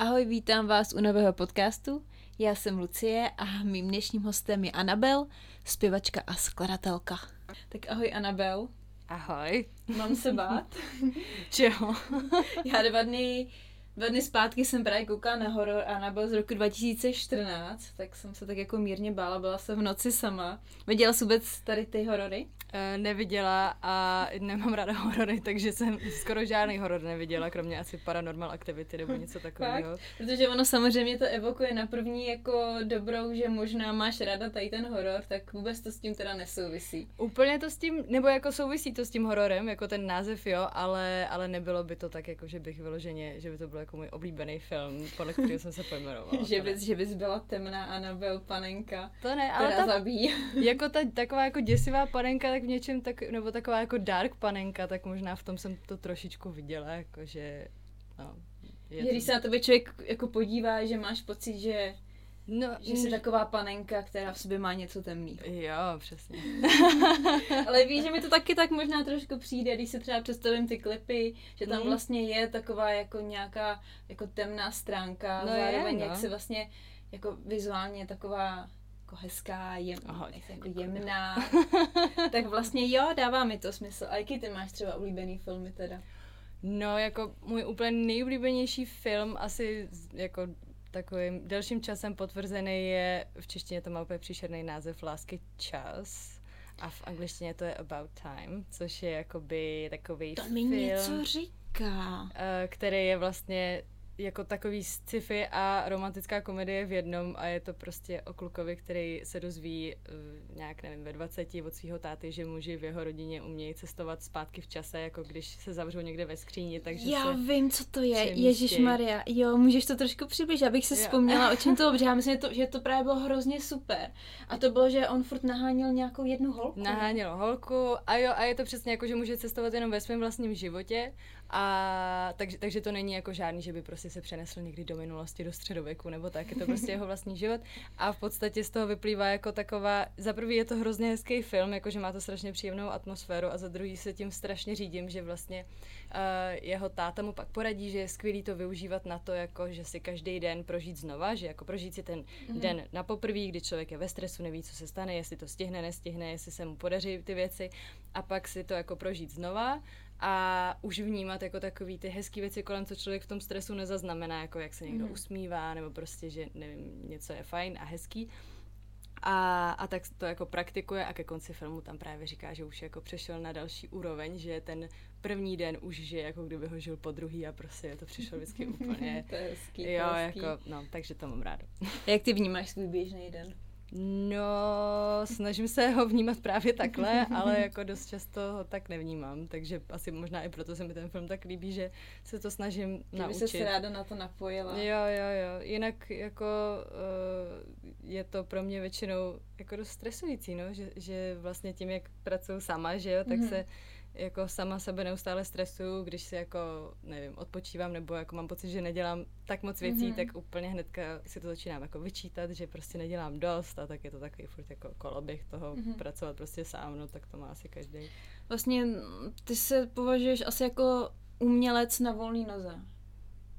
Ahoj, vítám vás u nového podcastu. Já jsem Lucie a mým dnešním hostem je Anabel, zpěvačka a skladatelka. Tak ahoj Anabel. Ahoj. Mám se bát? Čeho? Já dva dny Dva dny zpátky jsem právě koukala na horor a nabyl z roku 2014, tak jsem se tak jako mírně bála, byla jsem v noci sama. Viděla jsi vůbec tady ty horory? E, neviděla a nemám ráda horory, takže jsem skoro žádný horor neviděla, kromě asi Paranormal Activity nebo něco takového. Protože ono samozřejmě to evokuje na první jako dobrou, že možná máš ráda tady ten horor, tak vůbec to s tím teda nesouvisí. Úplně to s tím, nebo jako souvisí to s tím hororem, jako ten název jo, ale, ale nebylo by to tak, jako že bych vyloženě, že by to bylo jako můj oblíbený film, podle kterého jsem se pojmenovala. že, bys, že bys byla temná Anabel panenka, to ne, ale ta, zabíjí. jako ta taková jako děsivá panenka, tak v něčem, tak, nebo taková jako dark panenka, tak možná v tom jsem to trošičku viděla, jako že, no, je že to... když se na tebe člověk jako podívá, že máš pocit, že No, že jsi taková panenka, která v sobě má něco temného. Jo, přesně. Ale víš, že mi to taky tak možná trošku přijde, když si třeba představím ty klipy, že tam mm. vlastně je taková jako nějaká jako temná stránka, no zároveň je, no. jak se vlastně jako vizuálně taková jako hezká, jem, Aha, jako jemná. tak vlastně jo, dává mi to smysl. A jaký ty máš třeba oblíbený filmy teda? No, jako můj úplně nejoblíbenější film asi jako takovým delším časem potvrzený je, v češtině to má úplně příšerný název Lásky čas. A v angličtině to je About Time, což je jakoby takový to film. Mi něco říká. Eh, který je vlastně jako takový sci-fi a romantická komedie v jednom a je to prostě o klukovi, který se dozví uh, nějak, nevím, ve 20 od svého táty, že muži v jeho rodině umějí cestovat zpátky v čase, jako když se zavřou někde ve skříni, takže Já vím, co to je, Ježíš Maria. Jo, můžeš to trošku přiblížit, abych si jo. vzpomněla, o čem to bylo, já myslím, že to, že to právě bylo hrozně super. A to bylo, že on furt naháněl nějakou jednu holku. Naháněl holku a jo, a je to přesně jako, že může cestovat jenom ve svém vlastním životě a takže, takže to není jako žádný, že by prostě se přenesl někdy do minulosti, do středověku nebo tak, je to prostě jeho vlastní život. A v podstatě z toho vyplývá jako taková, za prvý je to hrozně hezký film, jakože má to strašně příjemnou atmosféru a za druhý se tím strašně řídím, že vlastně uh, jeho táta mu pak poradí, že je skvělý to využívat na to, jako že si každý den prožít znova, že jako prožít si ten mm-hmm. den na poprvé, kdy člověk je ve stresu, neví, co se stane, jestli to stihne, nestihne, jestli se mu podaří ty věci a pak si to jako prožít znova a už vnímat jako takový ty hezké věci kolem, co člověk v tom stresu nezaznamená, jako jak se někdo mm. usmívá, nebo prostě, že nevím, něco je fajn a hezký. A, a tak to jako praktikuje a ke konci filmu tam právě říká, že už jako přešel na další úroveň, že ten první den už žije, jako kdyby ho žil po druhý a prostě to přišlo vždycky úplně. to je hezký, jo, to je hezký. jako, no, takže to mám ráda. Jak ty vnímáš svůj běžný den? No, snažím se ho vnímat právě takhle, ale jako dost často ho tak nevnímám, takže asi možná i proto se mi ten film tak líbí, že se to snažím Ty naučit. Ty se ráda na to napojila. Jo, jo, jo. Jinak jako uh, je to pro mě většinou jako dost stresující, no, že, že vlastně tím, jak pracuji sama, že jo, tak mm-hmm. se jako sama sebe neustále stresuju, když si jako, nevím, odpočívám nebo jako mám pocit, že nedělám tak moc věcí, mm-hmm. tak úplně hnedka si to začínám jako vyčítat, že prostě nedělám dost a tak je to takový furt jako koloběh toho mm-hmm. pracovat prostě sám, no tak to má asi každý. Vlastně ty se považuješ asi jako umělec na volný noze.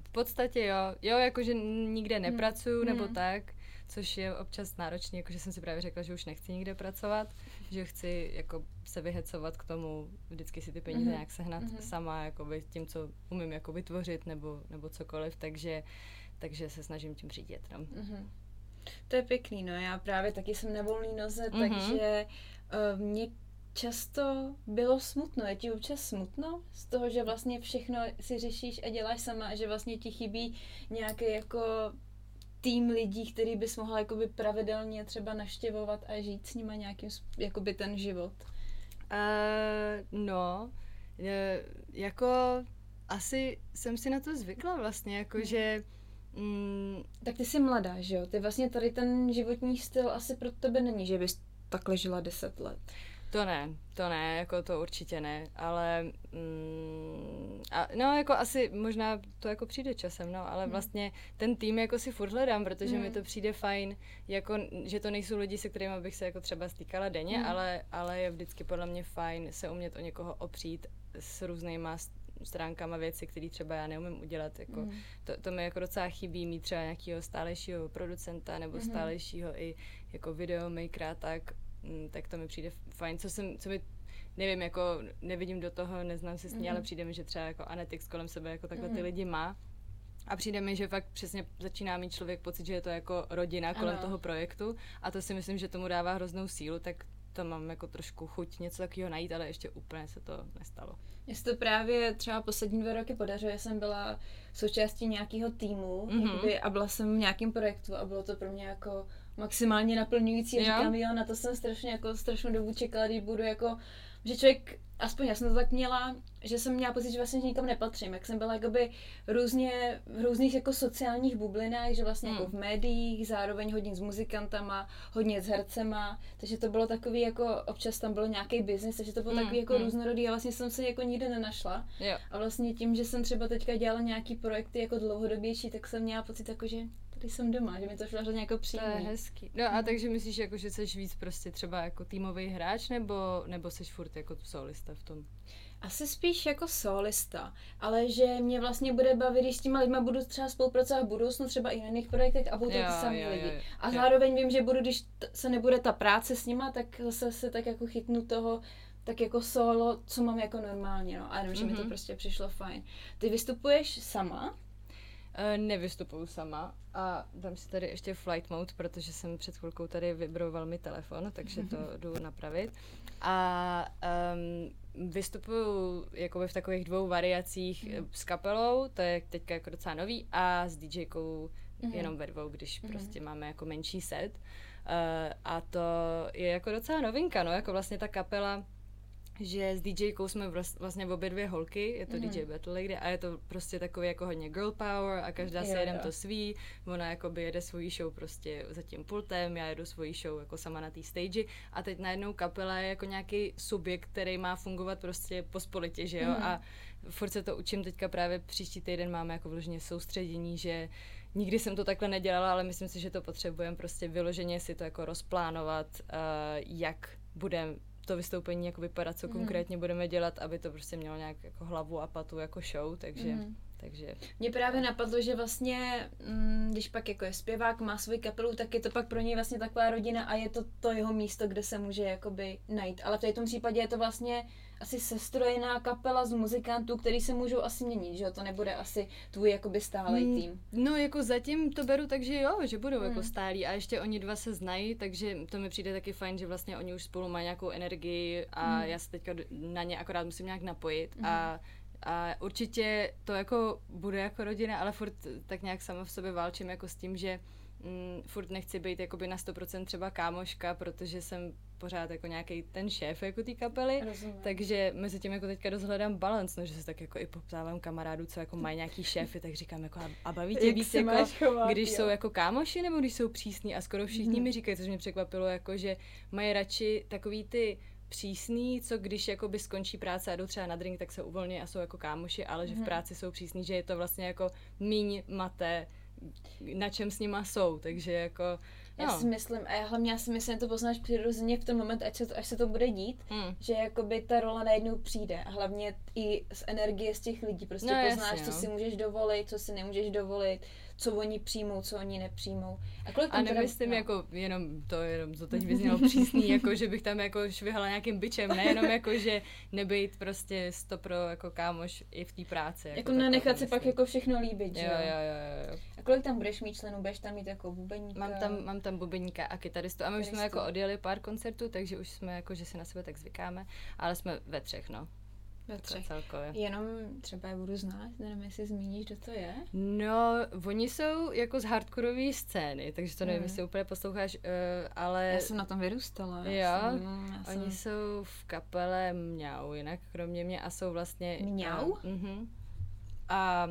V podstatě jo, jo, jakože nikde nepracuju mm. nebo tak, což je občas náročné, jakože jsem si právě řekla, že už nechci nikde pracovat, že chci jako se vyhecovat k tomu, vždycky si ty peníze mm-hmm. nějak sehnat mm-hmm. sama, jakoby tím, co umím jako vytvořit nebo, nebo cokoliv, takže, takže se snažím tím řídit. No. Mm-hmm. To je pěkný, no já právě taky jsem na volný noze, mm-hmm. takže uh, mě často bylo smutno. Je ti občas smutno z toho, že vlastně všechno si řešíš a děláš sama a že vlastně ti chybí nějaký jako tým lidí, který bys mohla jakoby pravidelně třeba naštěvovat a žít s nima nějakým, jakoby ten život? Uh, no, je, jako asi jsem si na to zvykla vlastně, jako hmm. že Mm, tak ty jsi mladá, že jo? Ty vlastně tady ten životní styl asi pro tebe není, že bys takhle žila deset let. To ne, to ne, jako to určitě ne, ale mm, a, no jako asi možná to jako přijde časem, no, ale hmm. vlastně ten tým jako si furt hledám, protože hmm. mi to přijde fajn, jako, že to nejsou lidi, se kterými bych se jako třeba stýkala denně, hmm. ale, ale je vždycky podle mě fajn se umět o někoho opřít s různýma stránkama věci, které třeba já neumím udělat. Jako, mm. to, to mi jako docela chybí mít třeba nějakého stálejšího producenta nebo mm. stálejšího i jako videomakera, tak, mm, tak to mi přijde fajn. Co, jsem, co mi nevím, jako nevidím do toho, neznám se s ní, mm. ale přijde mi, že třeba jako Anetix kolem sebe jako takhle mm. ty lidi má. A přijde mi, že fakt přesně začíná mít člověk pocit, že je to jako rodina kolem ano. toho projektu a to si myslím, že tomu dává hroznou sílu, tak to mám jako trošku chuť něco takového najít, ale ještě úplně se to nestalo. Mně se to právě třeba poslední dva roky podařilo, já jsem byla součástí nějakého týmu mm-hmm. a byla jsem v nějakém projektu a bylo to pro mě jako maximálně naplňující. A říkám, jo, na to jsem strašně jako strašnou dobu čekala, když budu jako, že člověk aspoň já jsem to tak měla, že jsem měla pocit, že vlastně nikam nepatřím. Jak jsem byla jakoby různě, v různých jako sociálních bublinách, že vlastně jako hmm. jako v médiích, zároveň hodně s muzikantama, hodně s hercema, takže to bylo takový jako, občas tam bylo nějaký biznis, takže to bylo hmm. takový jako hmm. různorodý a vlastně jsem se jako nikde nenašla. Jo. A vlastně tím, že jsem třeba teďka dělala nějaký projekty jako dlouhodobější, tak jsem měla pocit jako, že tady jsem doma, že mi to šlo hrozně jako příjemný. To je hezký. No a takže myslíš, jako, že jsi víc prostě třeba jako týmový hráč, nebo, nebo jsi furt jako solista v tom? Asi spíš jako solista, ale že mě vlastně bude bavit, když s těma lidma budu třeba spolupracovat v budoucnu, třeba i na jiných projektech a budou to ty samý lidi. Jo, jo. A zároveň vím, že budu, když t- se nebude ta práce s nima, tak zase se tak jako chytnu toho, tak jako solo, co mám jako normálně, no. A jenom, mm-hmm. že mi to mhm. prostě přišlo fajn. Ty vystupuješ sama? Uh, nevystupuju sama a dám si tady ještě flight mode, protože jsem před chvilkou tady vybroval mi telefon, takže to jdu napravit. A um, vystupuju jakoby v takových dvou variacích mm. s kapelou, to je teďka jako docela nový, a s DJkou mm-hmm. jenom ve dvou, když mm-hmm. prostě máme jako menší set. Uh, a to je jako docela novinka, no, jako vlastně ta kapela že s DJkou jsme vlastně obě dvě holky, je to mm. DJ Battle Lady a je to prostě takový jako hodně girl power a každá se jedem to svý, ona jakoby jede svoji show prostě za tím pultem, já jedu svoji show jako sama na té stage. A teď najednou kapela je jako nějaký subjekt, který má fungovat prostě pospolitě, že jo, mm. a furt se to učím. Teďka právě příští týden máme jako vložně soustředění, že nikdy jsem to takhle nedělala, ale myslím si, že to potřebujeme prostě vyloženě si to jako rozplánovat, uh, jak budeme to vystoupení jako vypadat, co mm. konkrétně budeme dělat, aby to prostě mělo nějak jako hlavu a patu jako show, takže... Mm. Takže... Mně právě napadlo, že vlastně, mm, když pak jako je zpěvák, má svůj kapelu, tak je to pak pro něj vlastně taková rodina a je to to jeho místo, kde se může jakoby najít. Ale v tom případě je to vlastně asi sestrojená kapela z muzikantů, který se můžou asi měnit, že jo? To nebude asi tvůj jakoby stálý hmm, tým. No jako zatím to beru tak, že jo, že budou jako hmm. jako stálí a ještě oni dva se znají, takže to mi přijde taky fajn, že vlastně oni už spolu mají nějakou energii a hmm. já se teďka na ně akorát musím nějak napojit hmm. a a určitě to jako bude jako rodina, ale furt tak nějak sama v sobě válčím jako s tím, že mm, furt nechci být jakoby na 100% třeba kámoška, protože jsem pořád jako nějaký ten šéf jako té kapely, Rozumím. takže mezi tím jako teďka dost hledám balance, no, že se tak jako i poptávám kamarádů, co jako mají nějaký šéfy, tak říkám jako a baví tě víc jako, chovat, když jo. jsou jako kámoši nebo když jsou přísní a skoro všichni hmm. mi říkají, což mě překvapilo, jako že mají radši takový ty přísný, co když jakoby skončí práce a jdou třeba na drink, tak se uvolní a jsou jako kámoši, ale že v mhm. práci jsou přísní, že je to vlastně jako míň maté, na čem s nima jsou, takže jako já no. si myslím, a já hlavně já si myslím, že to poznáš přirozeně v tom moment, až se to, až se to bude dít, mm. že jakoby ta rola najednou přijde. A hlavně i z energie z těch lidí. Prostě no, poznáš, jasně, co no. si můžeš dovolit, co si nemůžeš dovolit, co oni přijmou, co oni nepřijmou. A, kolik a nemyslím no. jako jenom to, jenom to teď vyznělo přísný, jako že bych tam jako švihala nějakým byčem, nejenom jako, že nebejt prostě sto pro jako kámoš i v té práci. Jako, jako nenechat si pak jako všechno líbit, jo, jo, jo, jo. A kolik tam budeš mít členů? Budeš tam mít jako bubeníka? Mám tam, mám tam bubeníka a kytaristu. A my už jsme jako odjeli pár koncertů, takže už jsme jako, že si na sebe tak zvykáme, ale jsme ve třech, no. Ve třech. Celkově. Jenom třeba je budu znát, nevím, jestli zmíníš, kdo to je. No, oni jsou jako z hardkorové scény, takže to nevím, mm. jestli úplně posloucháš, uh, ale... Já jsem na tom vyrůstala. Jo, já jsem, já oni jsem... jsou v kapele Mňau, jinak kromě mě a jsou vlastně... Mňau? Uh, uh-huh. A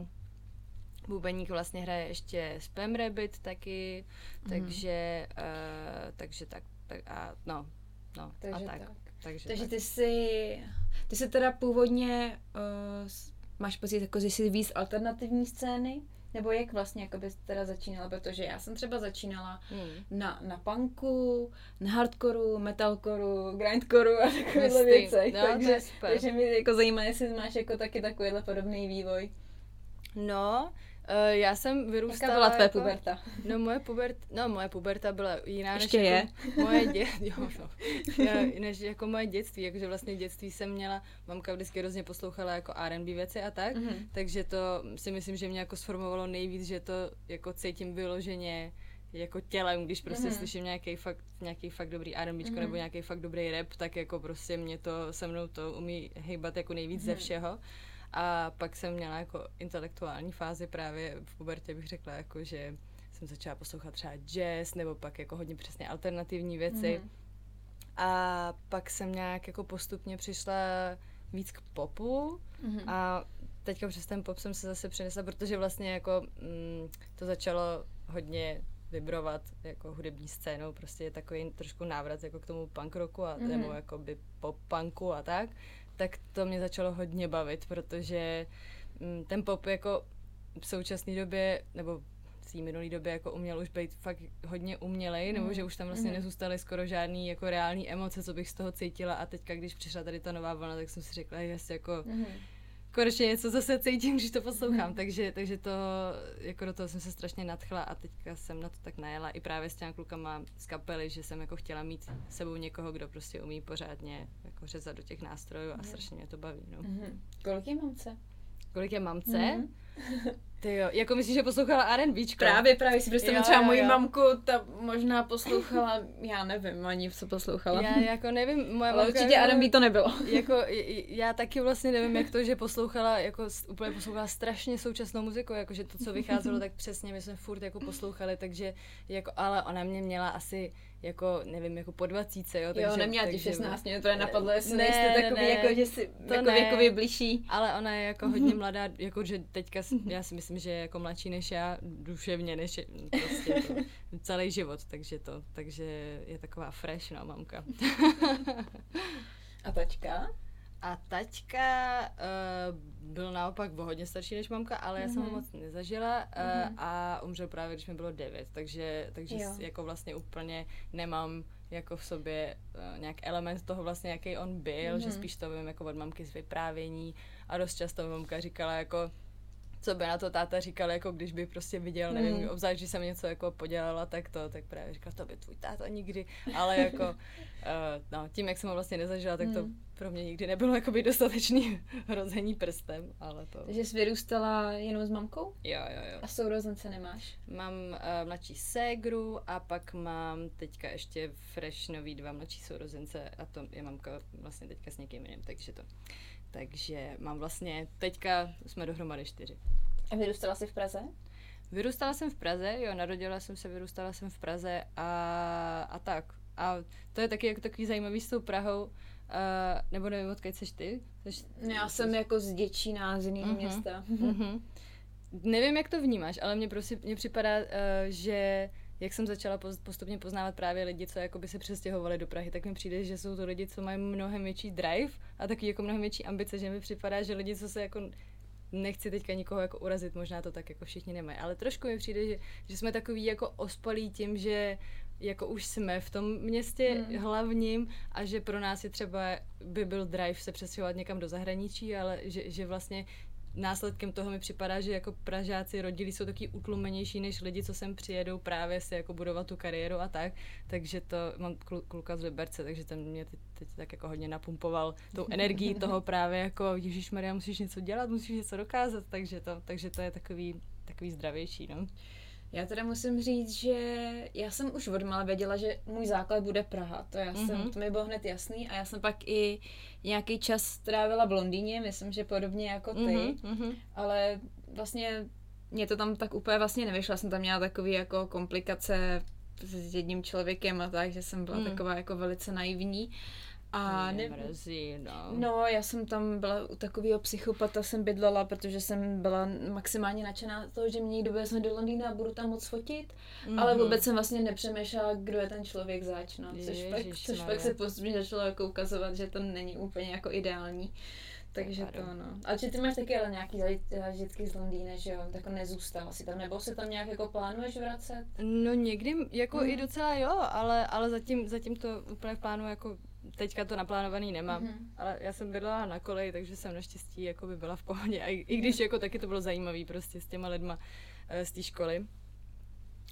Bubeník vlastně hraje ještě Spam Rabbit taky, mm. takže, uh, takže tak, tak a no, no takže a tak. tak. Takže, takže tak. ty jsi, ty jsi teda původně uh, máš pocit, jako, že jsi víc alternativní scény, nebo jak vlastně jako bys teda začínala, protože já jsem třeba začínala hmm. na, na punku, na hardcoreu, metalcoreu, grindcoreu a takovéhle věci. No, takže, takže mě jako zajímá, jestli máš jako taky takovýhle podobný vývoj. No, Uh, já jsem vyrůstala... Jaká byla tvé jako, puberta? No moje, pubert, no moje puberta byla jiná Ještě než je. Jako moje dě, jo, no, než jako moje dětství, jakože vlastně v dětství jsem měla, mamka vždycky hrozně poslouchala jako R&B věci a tak, mm-hmm. takže to si myslím, že mě jako sformovalo nejvíc, že to jako cítím vyloženě jako tělem, když prostě mm-hmm. slyším nějaký fakt, nějaký fakt dobrý R&B mm-hmm. nebo nějaký fakt dobrý rap, tak jako prostě mě to se mnou to umí hýbat jako nejvíc mm-hmm. ze všeho. A pak jsem měla jako intelektuální fázi právě v pubertě, bych řekla, jako že jsem začala poslouchat třeba jazz, nebo pak jako hodně přesně alternativní věci. Mm-hmm. A pak jsem nějak jako postupně přišla víc k popu mm-hmm. a teďka přes ten pop jsem se zase přinesla, protože vlastně jako mm, to začalo hodně vibrovat jako hudební scénou, prostě je takový trošku návrat jako k tomu punk rocku a mm-hmm. nebo jako by pop punku a tak tak to mě začalo hodně bavit, protože mm, ten pop jako v současné době, nebo v té minulé době jako uměl už být fakt hodně umělej, nebo mhm. že už tam vlastně mm. nezůstaly skoro žádný jako reální emoce, co bych z toho cítila a teďka, když přišla tady ta nová vlna, tak jsem si řekla, jestli jako mm konečně něco zase cítím, když to poslouchám, takže, takže to, jako do toho jsem se strašně nadchla a teďka jsem na to tak najela i právě s těmi klukama z kapely, že jsem jako chtěla mít sebou někoho, kdo prostě umí pořádně jako řezat do těch nástrojů a strašně mě to baví, no. Mm-hmm. Kolik je mamce? Kolik je mamce? Mm-hmm. Ty jo, jako myslíš, že poslouchala R&Bčko? Právě, právě si představím třeba moji mamku, ta možná poslouchala, já nevím ani, co poslouchala. Já jako nevím, moje Ale určitě jako, R&B to nebylo. Jako, já taky vlastně nevím, jak to, že poslouchala, jako úplně poslouchala strašně současnou muziku, jakože to, co vycházelo, tak přesně my jsme furt jako poslouchali, takže jako, ale ona mě měla asi jako, nevím, jako po dvacíce, jo. Takže, jo, neměla ti 16, mě to nenapadlo, jestli ne, nejste takový, ne, jako, že si to jako ne, věkově blížší. Ale ona je jako hodně mladá, jako, že teďka, já si myslím, že je jako mladší než já, duševně, než je, prostě to, celý život, takže to, takže je taková fresh, no, mamka. A tačka? A taťka uh, byl naopak o hodně starší než mamka, ale mm-hmm. já jsem ho mhm. moc nezažila uh, mm-hmm. a umřel právě, když mi bylo devět, takže, takže jako vlastně úplně nemám jako v sobě uh, nějak element toho vlastně, jaký on byl, mm-hmm. že mhm. spíš to vím jako od mamky z vyprávění a dost často mamka říkala jako co by na to táta říkal, jako když by prostě viděl, nevím, mm. obzvlášť, že jsem něco jako podělala, tak to, tak právě říkal, to by tvůj táta nikdy, ale jako, uh, no, tím, jak jsem ho vlastně nezažila, tak to mm. pro mě nikdy nebylo jakoby dostatečný hrození prstem, ale to... Takže jsi vyrůstala jenom s mamkou? Jo, jo, jo. A sourozence nemáš? Mám uh, mladší ségru a pak mám teďka ještě fresh nový dva mladší sourozence a to je mamka vlastně teďka s někým jiným, takže to takže mám vlastně, teďka jsme dohromady čtyři. A vyrůstala jsi v Praze? Vyrůstala jsem v Praze, jo, narodila jsem se, vyrůstala jsem v Praze a, a tak. A to je taky jako takový zajímavý s tou Prahou, uh, nebo nevím, odkud jsi ty? Seš, Já jsem jako z Děčína, z jiného uh-huh, města. Uh-huh. Nevím, jak to vnímáš, ale mně prostě mně připadá, uh, že jak jsem začala postupně poznávat právě lidi, co jako by se přestěhovali do Prahy, tak mi přijde, že jsou to lidi, co mají mnohem větší drive a taky jako mnohem větší ambice, že mi připadá, že lidi, co se jako nechci teďka nikoho jako urazit, možná to tak jako všichni nemají, ale trošku mi přijde, že, že jsme takový jako ospalí tím, že jako už jsme v tom městě mm. hlavním a že pro nás je třeba by byl drive se přestěhovat někam do zahraničí, ale že, že vlastně následkem toho mi připadá, že jako Pražáci rodilí jsou taky utlumenější než lidi, co sem přijedou právě si jako budovat tu kariéru a tak, takže to, mám kluka z Liberce, takže ten mě teď, teď tak jako hodně napumpoval tou energií toho právě jako Ježíš Maria, musíš něco dělat, musíš něco dokázat, takže to, takže to je takový, takový zdravější, no. Já teda musím říct, že já jsem už od mala věděla, že můj základ bude Praha. To, já jsem, mm-hmm. to mi bylo hned jasný a já jsem pak i nějaký čas strávila v Londýně, myslím, že podobně jako ty, mm-hmm. ale vlastně mě to tam tak úplně vlastně nevyšlo. Já jsem tam měla takový jako komplikace s jedním člověkem a tak, že jsem byla mm. taková jako velice naivní. A ne, mrzí, no. no, já jsem tam byla u takového psychopata, jsem bydlela, protože jsem byla maximálně nadšená z toho, že mě někdo vezme do Londýna a budu tam moc fotit, mm-hmm. ale vůbec jsem vlastně nepřemýšlela, kdo je ten člověk zač, no. Což, pak, což pak se postupně začalo jako ukazovat, že to není úplně jako ideální. takže to no. A či ty máš taky ale nějaký zážitky z Londýna, že jo? Tak nezůstala si tam, nebo se tam nějak jako plánuješ vracet? No někdy, jako mm. i mhm. docela jo, ale, ale zatím, zatím to úplně v plánu jako teďka to naplánovaný nemám, mm-hmm. ale já jsem bydlela na koleji, takže jsem naštěstí jako by byla v pohodě. A i, i když jako taky to bylo zajímavé prostě s těma lidma eh, z té školy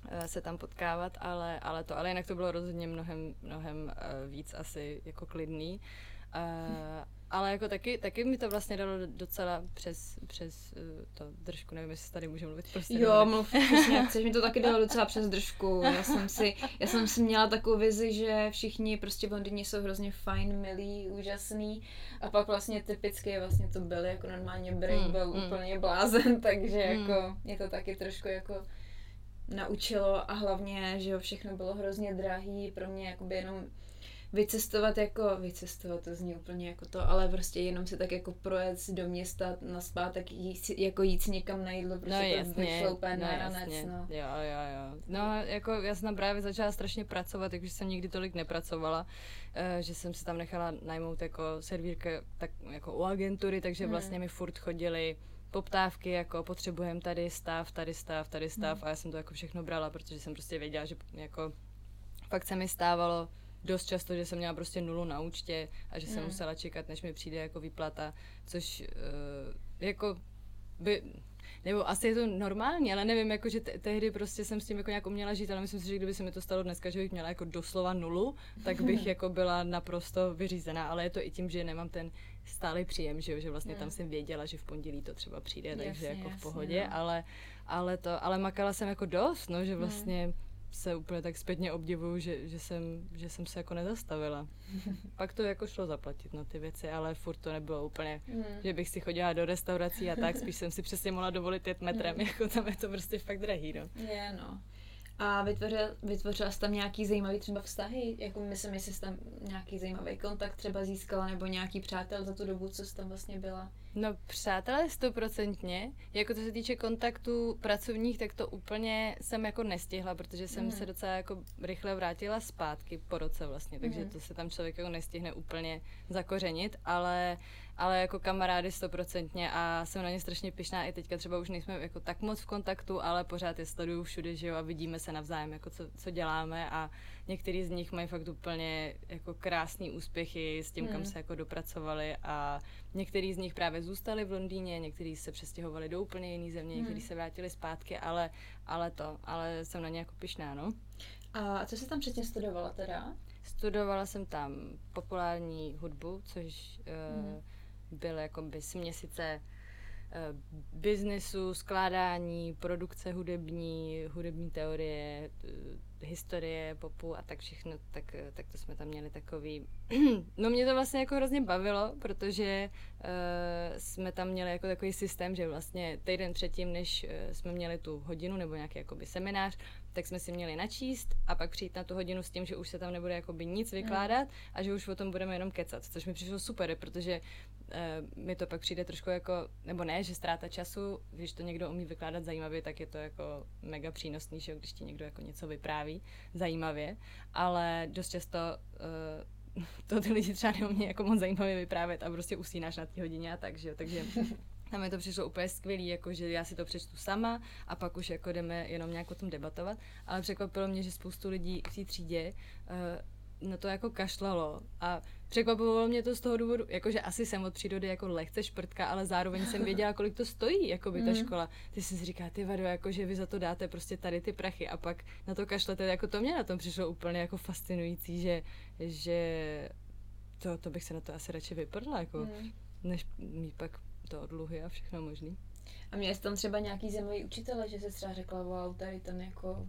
eh, se tam potkávat, ale, ale to, ale jinak to bylo rozhodně mnohem, mnohem eh, víc asi jako klidný. Uh, ale jako taky, taky mi to vlastně dalo docela přes, přes uh, to držku, nevím, jestli tady můžu mluvit prostě. Jo, mluv, přesně, chceš, mi to taky dalo docela přes držku. Já jsem si, já jsem si měla takovou vizi, že všichni prostě v Londýně jsou hrozně fajn, milí, úžasný a pak vlastně typicky vlastně to byly jako normálně Brain mm, byl mm. úplně blázen, takže mm. jako mě to taky trošku jako naučilo a hlavně, že jo, všechno bylo hrozně drahý, pro mě jakoby jenom vycestovat jako, vycestovat to zní úplně jako to, ale prostě jenom si tak jako projet do města na zpátek, jít, jako jít někam na jídlo, prostě no, jasně, to úplně no, náranec, no. Jo, jo, jo. No, jako já jsem právě začala strašně pracovat, takže jsem nikdy tolik nepracovala, uh, že jsem se tam nechala najmout jako servírka tak jako u agentury, takže hmm. vlastně mi furt chodili poptávky, jako potřebujeme tady stav, tady stav, tady stav hmm. a já jsem to jako všechno brala, protože jsem prostě věděla, že jako fakt se mi stávalo dost často, že jsem měla prostě nulu na účtě a že jsem mm. musela čekat, než mi přijde jako výplata, což uh, jako by, nebo asi je to normální, ale nevím, jako, že te- tehdy prostě jsem s tím jako nějak uměla žít, ale myslím si, že kdyby se mi to stalo dneska, že bych měla jako doslova nulu, tak bych jako byla naprosto vyřízená, ale je to i tím, že nemám ten stálý příjem, že, jo, že vlastně mm. tam jsem věděla, že v pondělí to třeba přijde, jasně, takže jako v pohodě, jasně, no. ale, ale to, ale makala jsem jako dost, no, že mm. vlastně mm se úplně tak zpětně obdivuju, že, že, jsem, že jsem se jako nezastavila. Pak to jako šlo zaplatit, no ty věci, ale furt to nebylo úplně, mm. že bych si chodila do restaurací a tak, spíš jsem si přesně mohla dovolit jet metrem, mm. jako tam je to prostě fakt drahý, no. Je, no. A vytvořila, vytvořila jsi tam nějaký zajímavý třeba vztahy? Jako myslím, jestli jsi tam nějaký zajímavý kontakt třeba získala, nebo nějaký přátel za tu dobu, co jsi tam vlastně byla? No přátelé stoprocentně. Jako to se týče kontaktů pracovních, tak to úplně jsem jako nestihla, protože jsem mm. se docela jako rychle vrátila zpátky po roce vlastně, takže mm. to se tam člověk jako nestihne úplně zakořenit, ale ale jako kamarády stoprocentně a jsem na ně strašně pišná i teďka třeba už nejsme jako tak moc v kontaktu, ale pořád je sleduju všude, že jo, a vidíme se navzájem, jako co, co děláme a některý z nich mají fakt úplně jako krásný úspěchy s tím, hmm. kam se jako dopracovali a některý z nich právě zůstali v Londýně, někteří se přestěhovali do úplně jiné země, hmm. někteří se vrátili zpátky, ale, ale to, ale jsem na ně jako pišná, no. A co jsi tam předtím studovala teda? Studovala jsem tam populární hudbu, což hmm. uh, byl jakoby směsice uh, biznesu, skládání, produkce hudební, hudební teorie, uh, historie popu a tak všechno, tak, tak to jsme tam měli takový... no mě to vlastně jako hrozně bavilo, protože uh, jsme tam měli jako takový systém, že vlastně týden předtím, než jsme měli tu hodinu nebo nějaký jakoby seminář, tak jsme si měli načíst a pak přijít na tu hodinu s tím, že už se tam nebude jakoby nic vykládat mm. a že už o tom budeme jenom kecat, což mi přišlo super, protože uh, mi to pak přijde trošku jako, nebo ne, že ztráta času, když to někdo umí vykládat zajímavě, tak je to jako mega přínosný, že když ti někdo jako něco vypráví zajímavě, ale dost často uh, to ty lidi třeba neumí jako moc zajímavě vyprávět a prostě usínáš na té hodině a tak, že jo, takže tam mi to přišlo úplně skvělý, jako že já si to přečtu sama a pak už jako jdeme jenom nějak o tom debatovat, ale překvapilo mě, že spoustu lidí v té třídě uh, na to jako kašlalo a překvapilo mě to z toho důvodu, jakože asi jsem od přírody jako lehce šprtka, ale zároveň jsem věděla, kolik to stojí, jako by ta mm. škola. Ty si říká, ty vado, jako že vy za to dáte prostě tady ty prachy a pak na to kašlete, jako to mě na tom přišlo úplně jako fascinující, že, že to, to bych se na to asi radši vyprdla, jako, mm. než mít pak to odluhy a všechno možný. A měli jsi tam třeba nějaký zajímavý učitele, že se třeba řekla, wow, tady ten jako,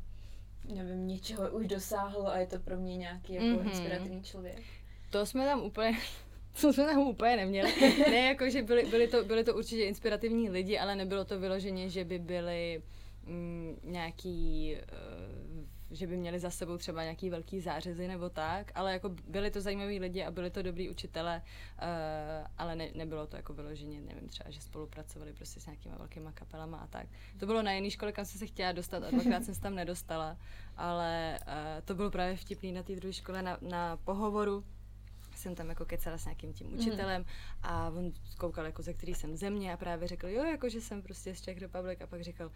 nevím, něčeho už dosáhl a je to pro mě nějaký jako mm-hmm. inspirativní člověk? To jsme tam úplně to jsme tam úplně neměli. ne, jako, že byli, byli, to, byli to určitě inspirativní lidi, ale nebylo to vyloženě, že by byli mm, nějaký uh, že by měli za sebou třeba nějaký velký zářezy nebo tak, ale jako byli to zajímaví lidi a byli to dobrý učitele, uh, ale ne, nebylo to jako vyloženě, nevím, třeba, že spolupracovali prostě s nějakýma velkýma kapelama a tak. To bylo na jiný škole, kam jsem se chtěla dostat a dvakrát jsem se tam nedostala, ale uh, to bylo právě vtipný na té druhé škole na, na pohovoru, jsem tam jako kecala s nějakým tím učitelem mm. a on koukal jako ze který jsem země a právě řekl, jo, jako že jsem prostě z Czech Republic a pak říkal,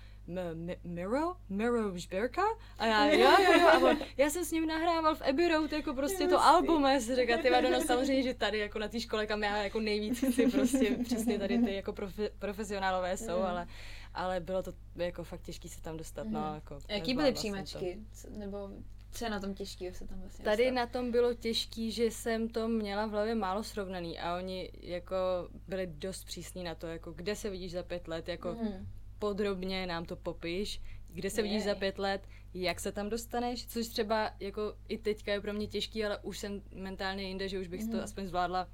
Miro? Miro Žbirka? A já, jo, jo, jo, a on, já jsem s ním nahrával v Abbey Road, jako prostě to album, a já si říkal, ty no samozřejmě, že tady jako na té škole, kam já jako nejvíc chci, prostě přesně tady ty jako profe, profesionálové jsou, mm. ale ale bylo to jako fakt těžké se tam dostat. Mm. No, mhm. jako, Jaký byly přijímačky? To. Nebo co je na tom těžký, se tam vlastně Tady dostat? na tom bylo těžký, že jsem to měla v hlavě málo srovnaný a oni jako byli dost přísní na to, jako kde se vidíš za pět let, jako mm. podrobně nám to popiš, kde se Jej. vidíš za pět let, jak se tam dostaneš, což třeba jako i teďka je pro mě těžký, ale už jsem mentálně jinde, že už bych mm. to mhm. aspoň zvládla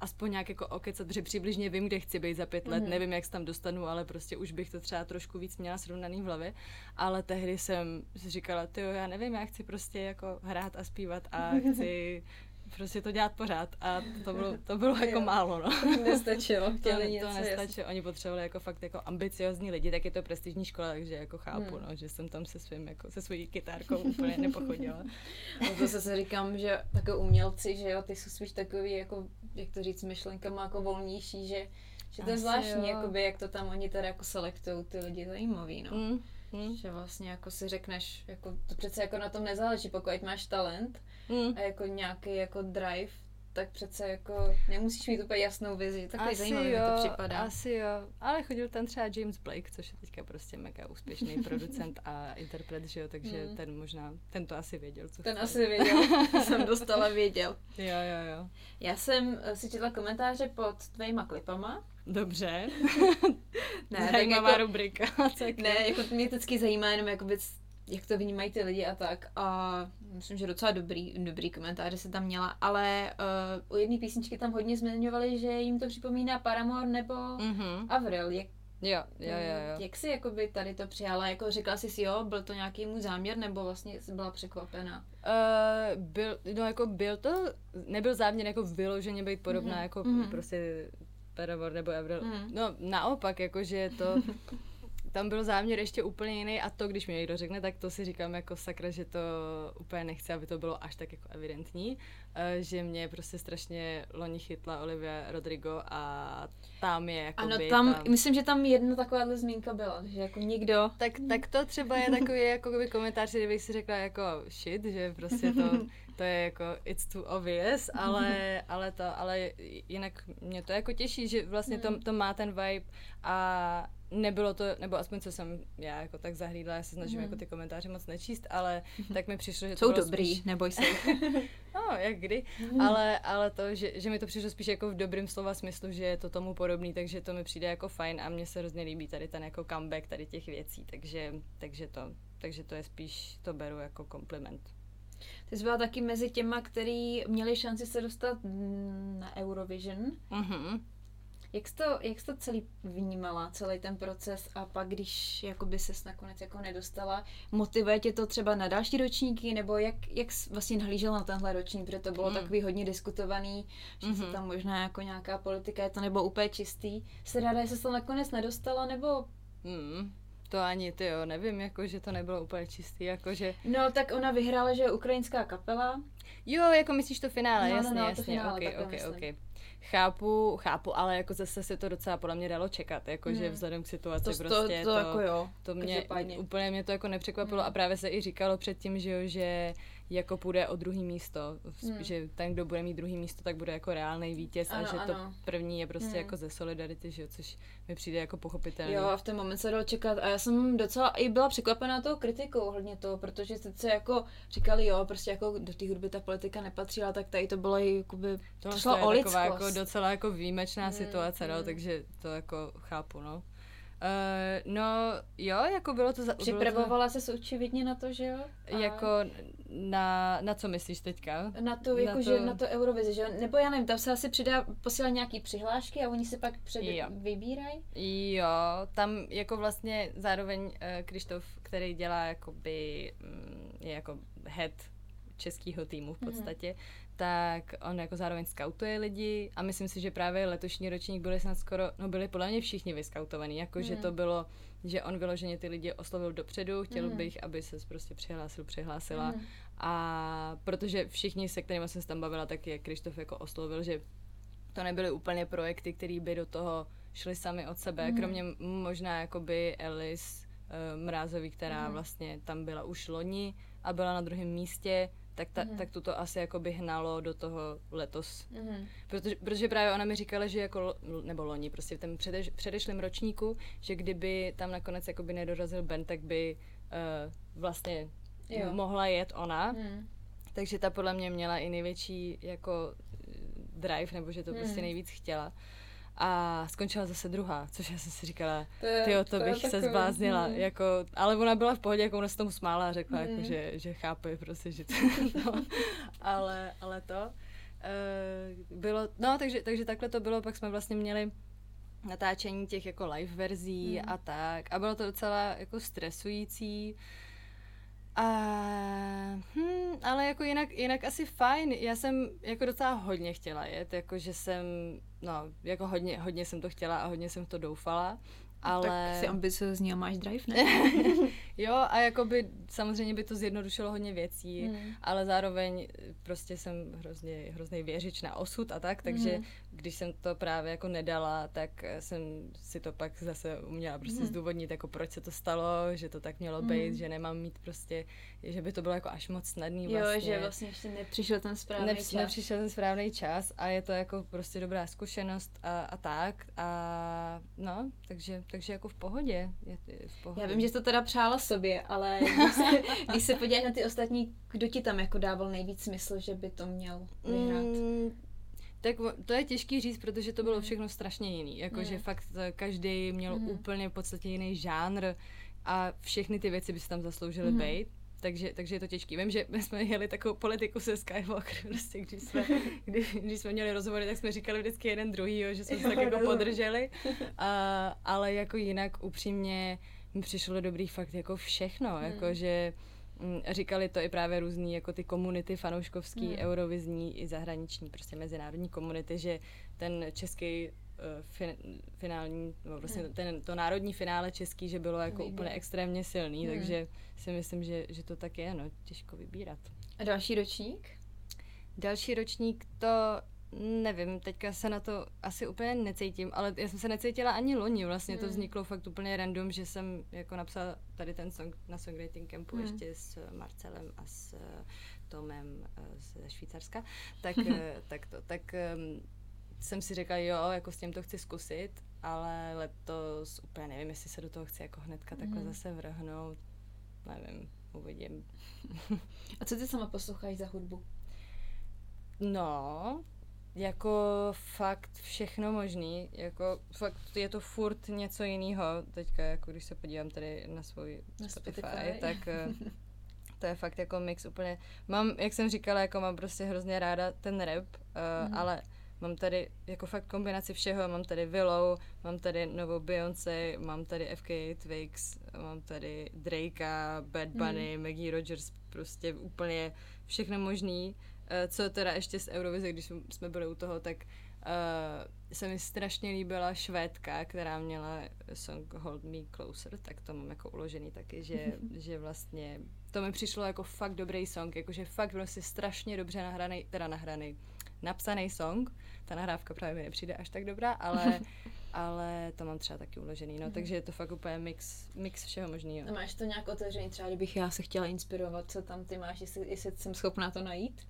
aspoň nějak jako okecat, protože přibližně vím, kde chci být za pět let, mm-hmm. nevím, jak se tam dostanu, ale prostě už bych to třeba trošku víc měla srovnaný v hlavě, ale tehdy jsem si říkala, ty já nevím, já chci prostě jako hrát a zpívat a chci prostě to dělat pořád a to bylo, to bylo jako málo, no. Nestačilo, chtěli to, něco. To nestačilo, oni potřebovali jako fakt jako ambiciozní lidi, tak je to prestižní škola, takže jako chápu, hmm. no, že jsem tam se svým, jako se svojí kytárkou úplně nepochodila. no to se říkám, že jako umělci, že jo, ty jsou spíš takový jako, jak to říct, myšlenkama jako volnější, že že to je zvláštní, jakoby, jak to tam oni teda jako selektují ty lidi zajímavý, no. Mm. Hmm. Že vlastně jako si řekneš, jako to přece jako na tom nezáleží, pokud máš talent hmm. a jako nějaký jako drive, tak přece jako nemusíš mít úplně jasnou vizi. Takový asi zajímavý jo, to připadá. Asi jo, ale chodil tam třeba James Blake, což je teďka prostě mega úspěšný producent a interpret, že jo, takže hmm. ten možná, ten to asi věděl, co Ten chtěl. asi věděl, jsem dostala věděl. Jo, jo, jo. Já jsem si četla komentáře pod tvýma klipama, Dobře. ne, Zajímavá jako, rubrika. tak ne, jako mě vždycky zajímá jenom jako věc, jak to vnímají ty lidi a tak. A myslím, že docela dobrý, dobrý komentáře se tam měla, ale uh, u jedné písničky tam hodně zmiňovali, že jim to připomíná Paramore nebo mm-hmm. Avril. Jak, Jo, jo, jo, jo. Jak jsi jakoby tady to přijala? Jako řekla jsi si jo, byl to nějaký můj záměr, nebo vlastně jsi byla překvapena? Uh, byl, no jako byl to, nebyl záměr jako vyloženě být podobná mm-hmm. jako mm-hmm. prostě Paramore nebo Avril. Mm. No naopak, jakože to, tam byl záměr ještě úplně jiný a to, když mi někdo řekne, tak to si říkám jako sakra, že to úplně nechci, aby to bylo až tak jako evidentní, uh, že mě prostě strašně loni chytla Olivia Rodrigo a tam je jako Ano, tam, tam, myslím, že tam jedna takováhle zmínka byla, že jako nikdo... Tak, tak to třeba je takový jako komentář, kdybych si řekla jako shit, že prostě to to je jako it's too obvious, ale, ale to, ale jinak mě to jako těší, že vlastně to, hmm. to má ten vibe a nebylo to, nebo aspoň co jsem já jako tak zahlídla, já se snažím mm. jako ty komentáře moc nečíst, ale tak mi přišlo, že to Jsou dobrý, spíš... neboj se. no, jak kdy, mm. ale, ale to, že, že mi to přišlo spíš jako v dobrém slova smyslu, že je to tomu podobný, takže to mi přijde jako fajn a mně se hrozně líbí tady ten jako comeback tady těch věcí, takže, takže to, takže to je spíš, to beru jako kompliment. Ty jsi byla taky mezi těma, který měli šanci se dostat na Eurovision. Mm-hmm. Jak jsi, to, jak jsi to celý vnímala, celý ten proces a pak, když jakoby ses nakonec jako nedostala, motivuje tě to třeba na další ročníky, nebo jak, jak jsi vlastně nahlížela na tenhle ročník, protože to bylo mm. takový hodně diskutovaný, že mm-hmm. se tam možná jako nějaká politika, je to nebo úplně čistý. Jsi ráda, že se to nakonec nedostala, nebo... Mm. To ani ty jo, nevím, jako, že to nebylo úplně čistý, jako, že... No, tak ona vyhrála, že je ukrajinská kapela. Jo, jako myslíš to finále, no, jasně, no, no, jasně, finále, okay, okay, okay. Chápu, chápu, ale jako zase se to docela podle mě dalo čekat, jako hmm. že vzhledem k situaci to, prostě to, to, to, jako jo, to mě, úplně mě to jako nepřekvapilo hmm. a právě se i říkalo předtím, že jo, že jako půjde o druhý místo, hmm. že ten, kdo bude mít druhý místo, tak bude jako reálný vítěz ano, a že ano. to první je prostě hmm. jako ze solidarity, že jo, což mi přijde jako pochopitelné. Jo, a v ten moment se dalo čekat a já jsem docela i byla překvapená tou kritikou ohledně toho, protože se jako říkali, jo, prostě jako do té hudby ta politika nepatřila, tak tady to bylo i jakoby, to, to šlo je o taková jako docela jako výjimečná hmm, situace, no, hmm. takže to jako chápu, no. Uh, no jo, jako bylo to... Za, Připravovala to... se očividně na to, že jo? A... Jako na, na co myslíš teďka? Na to, jako, na to... že na to Eurovizi, že Nebo já nevím, tam se asi přidá, posílá nějaký přihlášky a oni se pak před jo. vybírají? Jo, tam jako vlastně zároveň uh, Krištof, který dělá jakoby, um, je jako head českého týmu v podstatě, mm-hmm. Tak on jako zároveň skautuje lidi a myslím si, že právě letošní ročník byli snad skoro, no byli podle mě všichni vyskautovaní, jako mm-hmm. že to bylo, že on vyloženě ty lidi oslovil dopředu, chtěl mm-hmm. bych, aby se prostě přihlásil, přihlásila mm-hmm. a protože všichni, se kterými jsem se tam bavila, tak je Krištof jako oslovil, že to nebyly úplně projekty, které by do toho šly sami od sebe, mm. kromě možná jakoby Alice uh, Mrázový, která mm. vlastně tam byla už loni a byla na druhém místě, tak, ta, mm. tak tuto asi jakoby hnalo do toho letos. Mm. Protože, protože právě ona mi říkala, že jako, nebo loni, prostě v tom předeš, předešlém ročníku, že kdyby tam nakonec jakoby nedorazil Ben, tak by uh, vlastně jo. mohla jet ona. Mm. Takže ta podle mě měla i největší jako drive, nebo že to hmm. prostě nejvíc chtěla. A skončila zase druhá, což já jsem si říkala, ty to, to bych se zbláznila. Hmm. Jako, ale ona byla v pohodě, jako ona se tomu smála a řekla, jako, hmm. jako, že, že chápe prostě, že to, no, ale, ale to uh, bylo, no takže, takže takhle to bylo, pak jsme vlastně měli natáčení těch jako live verzí hmm. a tak. A bylo to docela jako stresující. Uh, a, hm, ale jako jinak, jinak asi fajn. Já jsem jako docela hodně chtěla jet, jako že jsem, no, jako hodně, hodně jsem to chtěla a hodně jsem to doufala. Ale... Tak jsi ambiciozní a máš drive, ne? jo, a jako by samozřejmě by to zjednodušilo hodně věcí, mm. ale zároveň prostě jsem hrozně, hrozně věřič na osud a tak, takže mm. Když jsem to právě jako nedala, tak jsem si to pak zase uměla prostě mm. zdůvodnit, jako proč se to stalo, že to tak mělo být, mm. že nemám mít prostě, že by to bylo jako až moc snadný vlastně. Jo, že vlastně ještě nepřišel ten správný Nepři, čas. Nepřišel ten správný čas a je to jako prostě dobrá zkušenost a, a tak a no, takže takže jako v pohodě. Je, je v pohodě. Já vím, že to teda přála sobě, ale když se, když se podíváš na ty ostatní, kdo ti tam jako dával nejvíc smysl, že by to měl vyhrát? Mm, tak to je těžký říct, protože to bylo mm. všechno strašně jiný. Jakože mm. fakt každý měl mm. úplně v podstatě jiný žánr a všechny ty věci by se tam zasloužily mm. být takže, takže je to těžký. Vím, že my jsme jeli takovou politiku se Skywalker, prostě, když jsme, když, když jsme měli rozhovory, tak jsme říkali vždycky jeden druhý, že jsme se tak jako podrželi, a, ale jako jinak upřímně mi přišlo dobrý fakt jako všechno, hmm. jako že mm, Říkali to i právě různý, jako ty komunity fanouškovský, hmm. eurovizní i zahraniční, prostě mezinárodní komunity, že ten český Eh, fin, finální, no vlastně hmm. ten, to národní finále český, že bylo jako úplně extrémně silný, hmm. takže si myslím, že, že to tak je, no, těžko vybírat. A další ročník? Další ročník to nevím, teďka se na to asi úplně necítím, ale já jsem se necítila ani loni, vlastně hmm. to vzniklo fakt úplně random, že jsem jako napsala tady ten song na songwriting campu hmm. ještě s Marcelem a s Tomem eh, ze Švýcarska, tak, eh, tak to, tak ehm, jsem si řekla, jo, jako s tím to chci zkusit, ale letos úplně nevím, jestli se do toho chci jako hnedka mm. takhle zase vrhnout. Nevím, uvidím. A co ty sama posloucháš za hudbu? No, jako fakt všechno možný, jako fakt je to furt něco jiného. Teďka, jako když se podívám tady na svůj na Spotify, Spotify, tak eh, to je fakt jako mix úplně. Mám, jak jsem říkala, jako mám prostě hrozně ráda ten rap, uh, mm. ale Mám tady jako fakt kombinaci všeho, mám tady Willow, mám tady novou Beyoncé, mám tady FK Twigs, mám tady Drakea, Bad Bunny, mm. Maggie Rogers, prostě úplně všechno možný. Uh, co teda ještě z Eurovize, když jsme byli u toho, tak uh, se mi strašně líbila švédka, která měla song Hold Me Closer, tak to mám jako uložený taky, že, že vlastně to mi přišlo jako fakt dobrý song, jakože fakt vlastně strašně dobře nahraný, teda nahraný, napsaný song. Ta nahrávka právě mi nepřijde až tak dobrá, ale, ale to mám třeba taky uložený, no, mm. takže je to fakt úplně mix, mix všeho možného. A máš to nějak otevřený, třeba kdybych já se chtěla inspirovat, co tam ty máš, jestli, jestli jsem schopná to najít?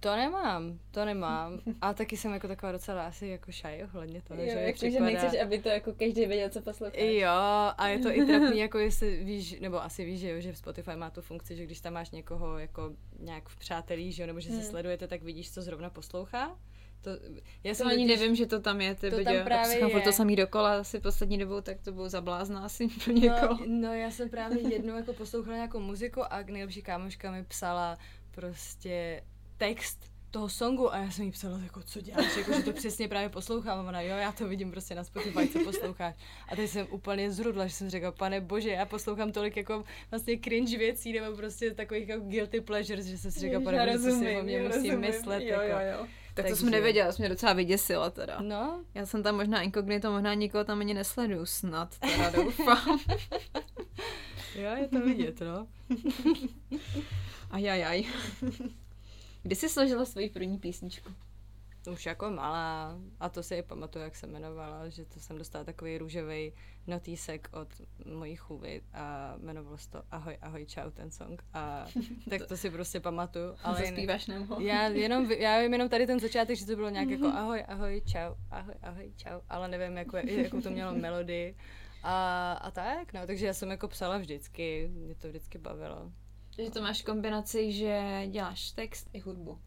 To nemám, to nemám. A taky jsem jako taková docela asi jako šaj ohledně toho, jo, že jako, připadá... že nechceš, aby to jako každý věděl, co posloucháš. Jo, a je to i trapný, jako jestli víš, nebo asi víš, že, jo, že v Spotify má tu funkci, že když tam máš někoho jako nějak v přátelí, že jo, nebo že se hmm. sledujete, tak vidíš, co zrovna poslouchá. To, já jsem ani nevím, že to tam je, ty to tam právě je. to samý dokola asi poslední dobou, tak to bylo zablázná asi pro někoho. No, no, já jsem právě jednou jako poslouchala nějakou muziku a nejlepší kámoška mi psala prostě text toho songu a já jsem jí psala, jako co děláš, jako, že to přesně právě poslouchám a ona, jo, já to vidím prostě na Spotify, co posloucháš. A teď jsem úplně zrudla, že jsem řekla, pane bože, já poslouchám tolik jako vlastně cringe věcí nebo prostě takových jako guilty pleasures, že jsem si řekla, pane bože, co si o mě musím rozumím. myslet. Jo, jako. jo, jo. Tak to jsem nevěděla, to mě docela vyděsila teda. No. Já jsem tam možná inkognito, možná nikoho tam ani nesleduju snad, teda doufám. jo, je to vidět, no. Ajajaj. Kdy jsi složila svoji první písničku? Už jako malá. A to si i pamatuju, jak se jmenovala, že to jsem dostala takový růžový notýsek od mojí chůvy a jmenovalo se to Ahoj, ahoj, čau, ten song. A tak to si prostě pamatuju. Ale Zaspíváš nebo? Já jenom, já vím jenom tady ten začátek, že to bylo nějak jako ahoj, ahoj, čau, ahoj, ahoj, čau, ale nevím, jako, jakou to mělo melodii. A, a tak, no, takže já jsem jako psala vždycky, mě to vždycky bavilo. Takže to máš kombinaci, že děláš text i hudbu.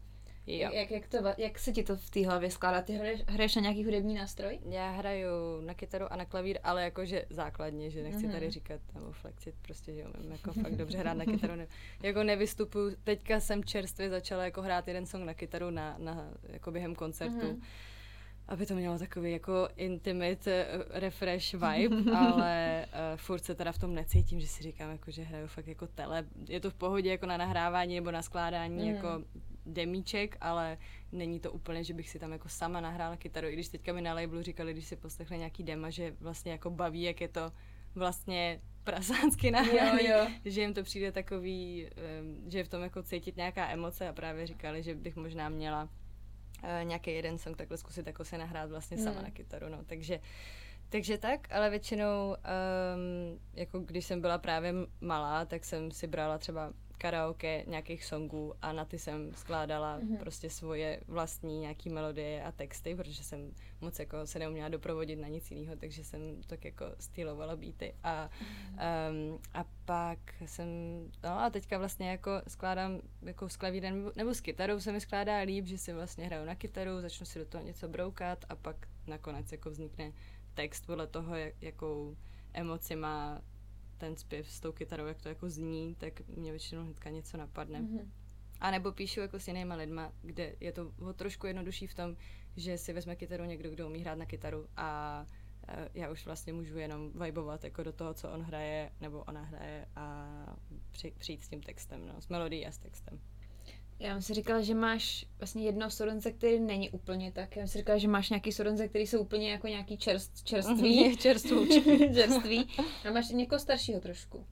Jo. Jak, jak, to, jak se ti to v té hlavě skládá? Ty hraješ, hraješ na nějaký hudební nástroj? Já hraju na kytaru a na klavír, ale jakože základně, že nechci mm-hmm. tady říkat nebo flexit, prostě, že umím jako fakt dobře hrát na kytaru. Ne, jako nevystupuju, teďka jsem čerstvě začala jako hrát jeden song na kytaru na, na jako během koncertu. Mm-hmm aby to mělo takový jako intimate uh, refresh vibe, ale uh, furt se teda v tom necítím, že si říkám, jako, že hraju fakt jako tele. Je to v pohodě jako na nahrávání nebo na skládání mm. jako demíček, ale není to úplně, že bych si tam jako sama nahrála kytaru, i když teďka mi na labelu říkali, když si poslechli nějaký dema, že vlastně jako baví, jak je to vlastně prasánsky nahraný, jo, jo. že jim to přijde takový, um, že je v tom jako cítit nějaká emoce a právě říkali, že bych možná měla nějaký jeden song takhle zkusit jako se nahrát vlastně sama hmm. na kytaru, no, takže takže tak, ale většinou, um, jako když jsem byla právě malá, tak jsem si brala třeba karaoke nějakých songů a na ty jsem skládala mm-hmm. prostě svoje vlastní nějaký melodie a texty, protože jsem moc jako se neuměla doprovodit na nic jiného, takže jsem tak jako stylovala beaty a, mm-hmm. um, a pak jsem, no a teďka vlastně jako skládám jako s klavírem nebo, nebo s kytarou se mi skládá líp, že si vlastně hraju na kytaru, začnu si do toho něco broukat a pak nakonec jako vznikne text podle toho, jak, jakou emoci má ten zpěv s tou kytarou, jak to jako zní, tak mě většinou hnedka něco napadne. Mm-hmm. A nebo píšu jako s jinýma lidma, kde je to o trošku jednodušší v tom, že si vezme kytaru někdo, kdo umí hrát na kytaru a e, já už vlastně můžu jenom vibovat jako do toho, co on hraje nebo ona hraje a přijít s tím textem, no, s melodií a s textem. Já jsem si říkala, že máš vlastně jedno sourence, který není úplně tak. Já jsem si říkala, že máš nějaký sourence, který jsou úplně jako nějaký čerst, čerství. čerství. A máš někoho staršího trošku.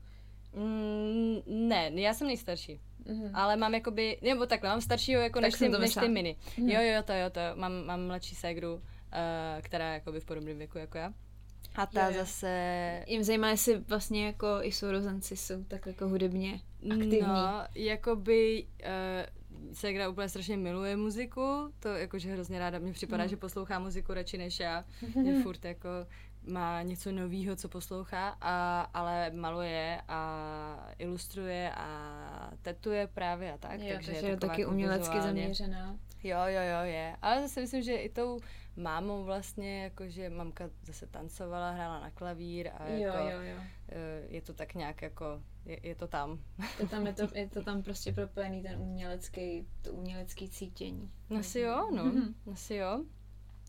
Mm, ne, já jsem nejstarší. Mm-hmm. Ale mám jakoby, nebo takhle, mám staršího jako tak než, ty, než ty mini. Mm-hmm. Jo, jo, to jo, to jo. Mám, mám mladší ségru, uh, která je jakoby v podobném věku jako já. A ta jo, jo. zase... Jim zajímá, jestli vlastně jako i sourozenci jsou tak jako hudebně aktivní. No, jakoby uh, Segra úplně strašně miluje muziku, to jakože hrozně ráda, mně připadá, mm. že poslouchá muziku radši než já, mě furt jako má něco nového, co poslouchá, a, ale maluje a ilustruje a tetuje právě a tak. Jo, takže, takže je taky jako umělecky zaměřená. Jo, jo, jo, je. Ale zase myslím, že i tou mámou vlastně, jakože mamka zase tancovala, hrála na klavír a jo, jako, jo, jo. Eh, je to tak nějak jako, je, je to tam. Je, tam je, to, je to tam prostě propojený ten umělecký, to umělecký cítění. Asi jo, no, mm-hmm. asi jo.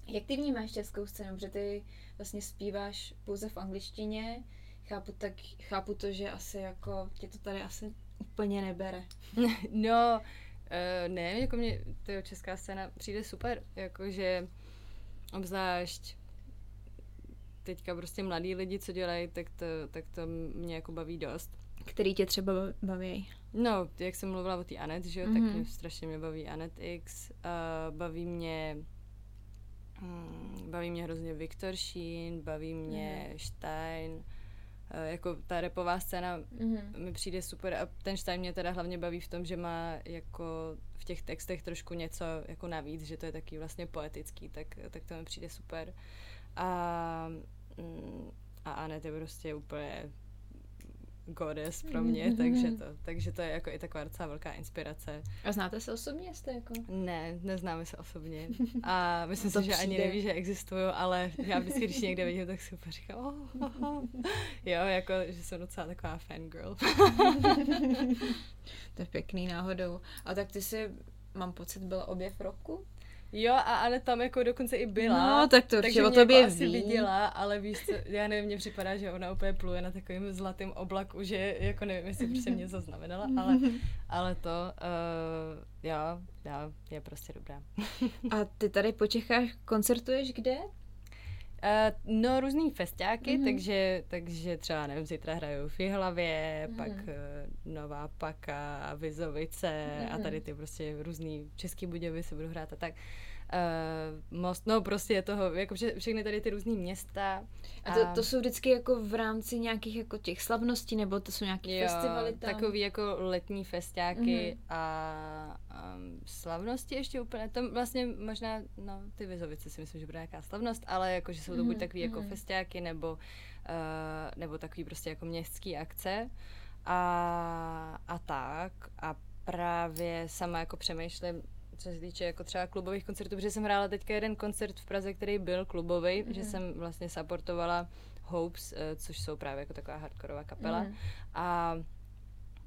Jak ty vnímáš českou scénu, protože ty vlastně zpíváš pouze v angličtině, chápu, tak, chápu to, že asi jako tě to tady asi úplně nebere. no, uh, ne, jako mě to česká scéna přijde super, jakože obzvlášť teďka prostě mladí lidi, co dělají, tak to, tak to mě jako baví dost. Který tě třeba baví? No, jak jsem mluvila o té Anet, že jo, mm-hmm. tak mhm. mě strašně mě baví Anet X, uh, baví mě Hmm, baví mě hrozně Viktor Sheen, baví mě mm. Stein, jako ta repová scéna mm. mi přijde super a ten Stein mě teda hlavně baví v tom, že má jako v těch textech trošku něco jako navíc, že to je taky vlastně poetický, tak, tak to mi přijde super. A, mm, a Anet je prostě úplně goddess pro mě, mm-hmm. takže, to, takže to je jako i taková docela velká inspirace. A znáte se osobně, jste jako? Ne, neznáme se osobně. A myslím si, že ani neví, že existuju, ale já vždycky, když někde vidím, tak si úplně říkám, oh, oh, oh. jo, jako, že jsem docela taková fangirl. to je pěkný náhodou. A tak ty si mám pocit, byl objev roku. Jo, a ale tam jako dokonce i byla. No, tak to takže o tobě jako asi ví. viděla, ale víš co, já nevím, mně připadá, že ona úplně pluje na takovém zlatém oblaku, že jako nevím, jestli prostě mě zaznamenala, ale, ale to, uh, jo, jo, je prostě dobrá. A ty tady po Čechách koncertuješ kde? Uh, no, různý festiáky, mm-hmm. takže, takže třeba, nevím, zítra hraju v Jihlavě, mm-hmm. pak uh, Nová Paka, Vizovice mm-hmm. a tady ty prostě různý Český Budějovice budu hrát a tak. Uh, most, no prostě je toho, jako vše, všechny tady ty různý města. A to, to jsou vždycky jako v rámci nějakých jako těch slavností, nebo to jsou nějaké festivaly tam? takový jako letní festiáky mm-hmm. a um, slavnosti ještě úplně, tam vlastně možná, no ty Vizovice si myslím, že bude nějaká slavnost, ale jako, že jsou to mm-hmm. buď takový mm-hmm. jako festiáky, nebo, uh, nebo takový prostě jako městský akce a, a tak a právě sama jako přemýšlím, co se týče jako třeba klubových koncertů, protože jsem hrála teďka jeden koncert v Praze, který byl klubový, mm-hmm. že jsem vlastně supportovala Hopes, eh, což jsou právě jako taková hardkorová kapela. Mm-hmm. A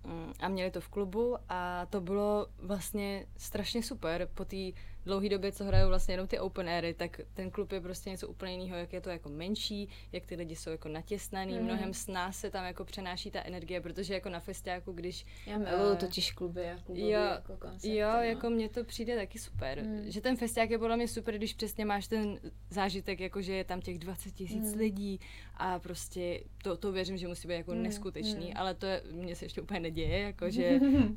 mm, a měli to v klubu a to bylo vlastně strašně super po té dlouhé době, co hrajou vlastně jenom ty open airy, tak ten klub je prostě něco úplně jiného, jak je to jako menší, jak ty lidi jsou jako natěsnaný, mm. mnohem s nás se tam jako přenáší ta energie, protože jako na festiáku, když... Já miluju uh, totiž kluby a kluby jo, jako koncerty. Jo, no. jako mně to přijde taky super. Mm. Že ten festiák je podle mě super, když přesně máš ten zážitek, jako že je tam těch 20 tisíc mm. lidí a prostě to, to věřím, že musí být jako mm. neskutečný, mm. ale to je, mně se ještě úplně neděje, jako že, uh,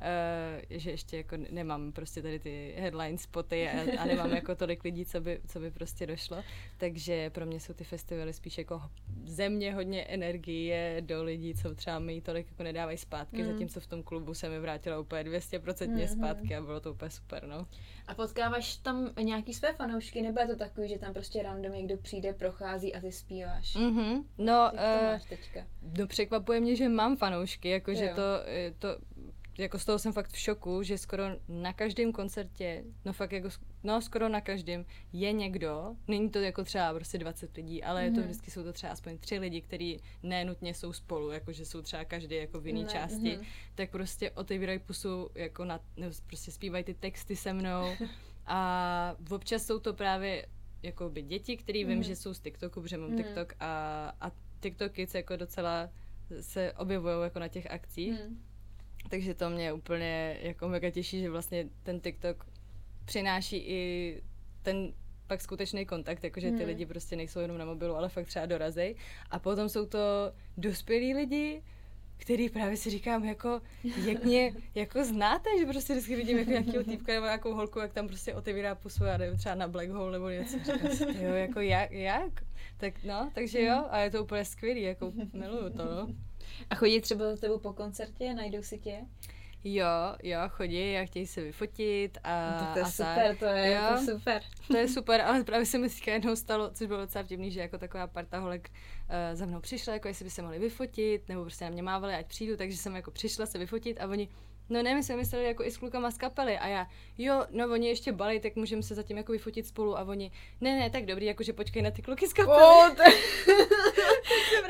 že ještě jako nemám prostě tady ty headline spoty a, a nemám jako tolik lidí, co by, co by prostě došlo. Takže pro mě jsou ty festivaly spíš jako země hodně energie do lidí, co třeba mi tolik jako nedávají zpátky, mm. zatímco v tom klubu se mi vrátila úplně 200% mm. zpátky a bylo to úplně super, no. A potkáváš tam nějaký své fanoušky, nebo je to takový, že tam prostě random někdo přijde, prochází a ty zpíváš? Mm-hmm. No, Jak to uh, máš teďka? no překvapuje mě, že mám fanoušky, jakože to, to jako z toho jsem fakt v šoku, že skoro na každém koncertě, no fakt jako, no skoro na každém je někdo, není to jako třeba prostě 20 lidí, ale mm. je to mhm. vždycky jsou to třeba aspoň tři lidi, kteří nenutně jsou spolu, jakože jsou třeba každý jako v jiné části, mm. tak prostě otevírají pusu jako na, nebo prostě zpívají ty texty se mnou a občas jsou to právě jako by děti, který mm. vím, mhm. že jsou z TikToku, protože mám mm. TikTok a, a TikTok Kids jako docela se objevují jako na těch akcích. Mm takže to mě úplně jako mega těší, že vlastně ten TikTok přináší i ten pak skutečný kontakt, jakože ty hmm. lidi prostě nejsou jenom na mobilu, ale fakt třeba dorazej. A potom jsou to dospělí lidi, který právě si říkám, jako, jak mě jako znáte, že prostě vždycky vidím jako nějakého týpka nebo nějakou holku, jak tam prostě otevírá pusu, já nevím, třeba na Black Hole nebo něco. Říkám jo, jako jak, jak? Tak no, takže jo, a je to úplně skvělý, jako miluju to, no. A chodí třeba za tebou po koncertě, najdou si tě? Jo, jo, chodí a chtějí se vyfotit a no, to je a super, tak. to je, jo, to je super. To je super, ale právě se mi teďka jednou stalo, což bylo docela vtipný, že jako taková parta holek uh, za mnou přišla, jako jestli by se mohli vyfotit, nebo prostě na mě mávali, ať přijdu, takže jsem jako přišla se vyfotit a oni, No ne, my jsme mysleli jako i s klukama z kapely a já, jo, no oni ještě balí, tak můžeme se zatím jako vyfotit spolu a oni, ne, ne, tak dobrý, jakože počkej na ty kluky z kapely. Oh, to...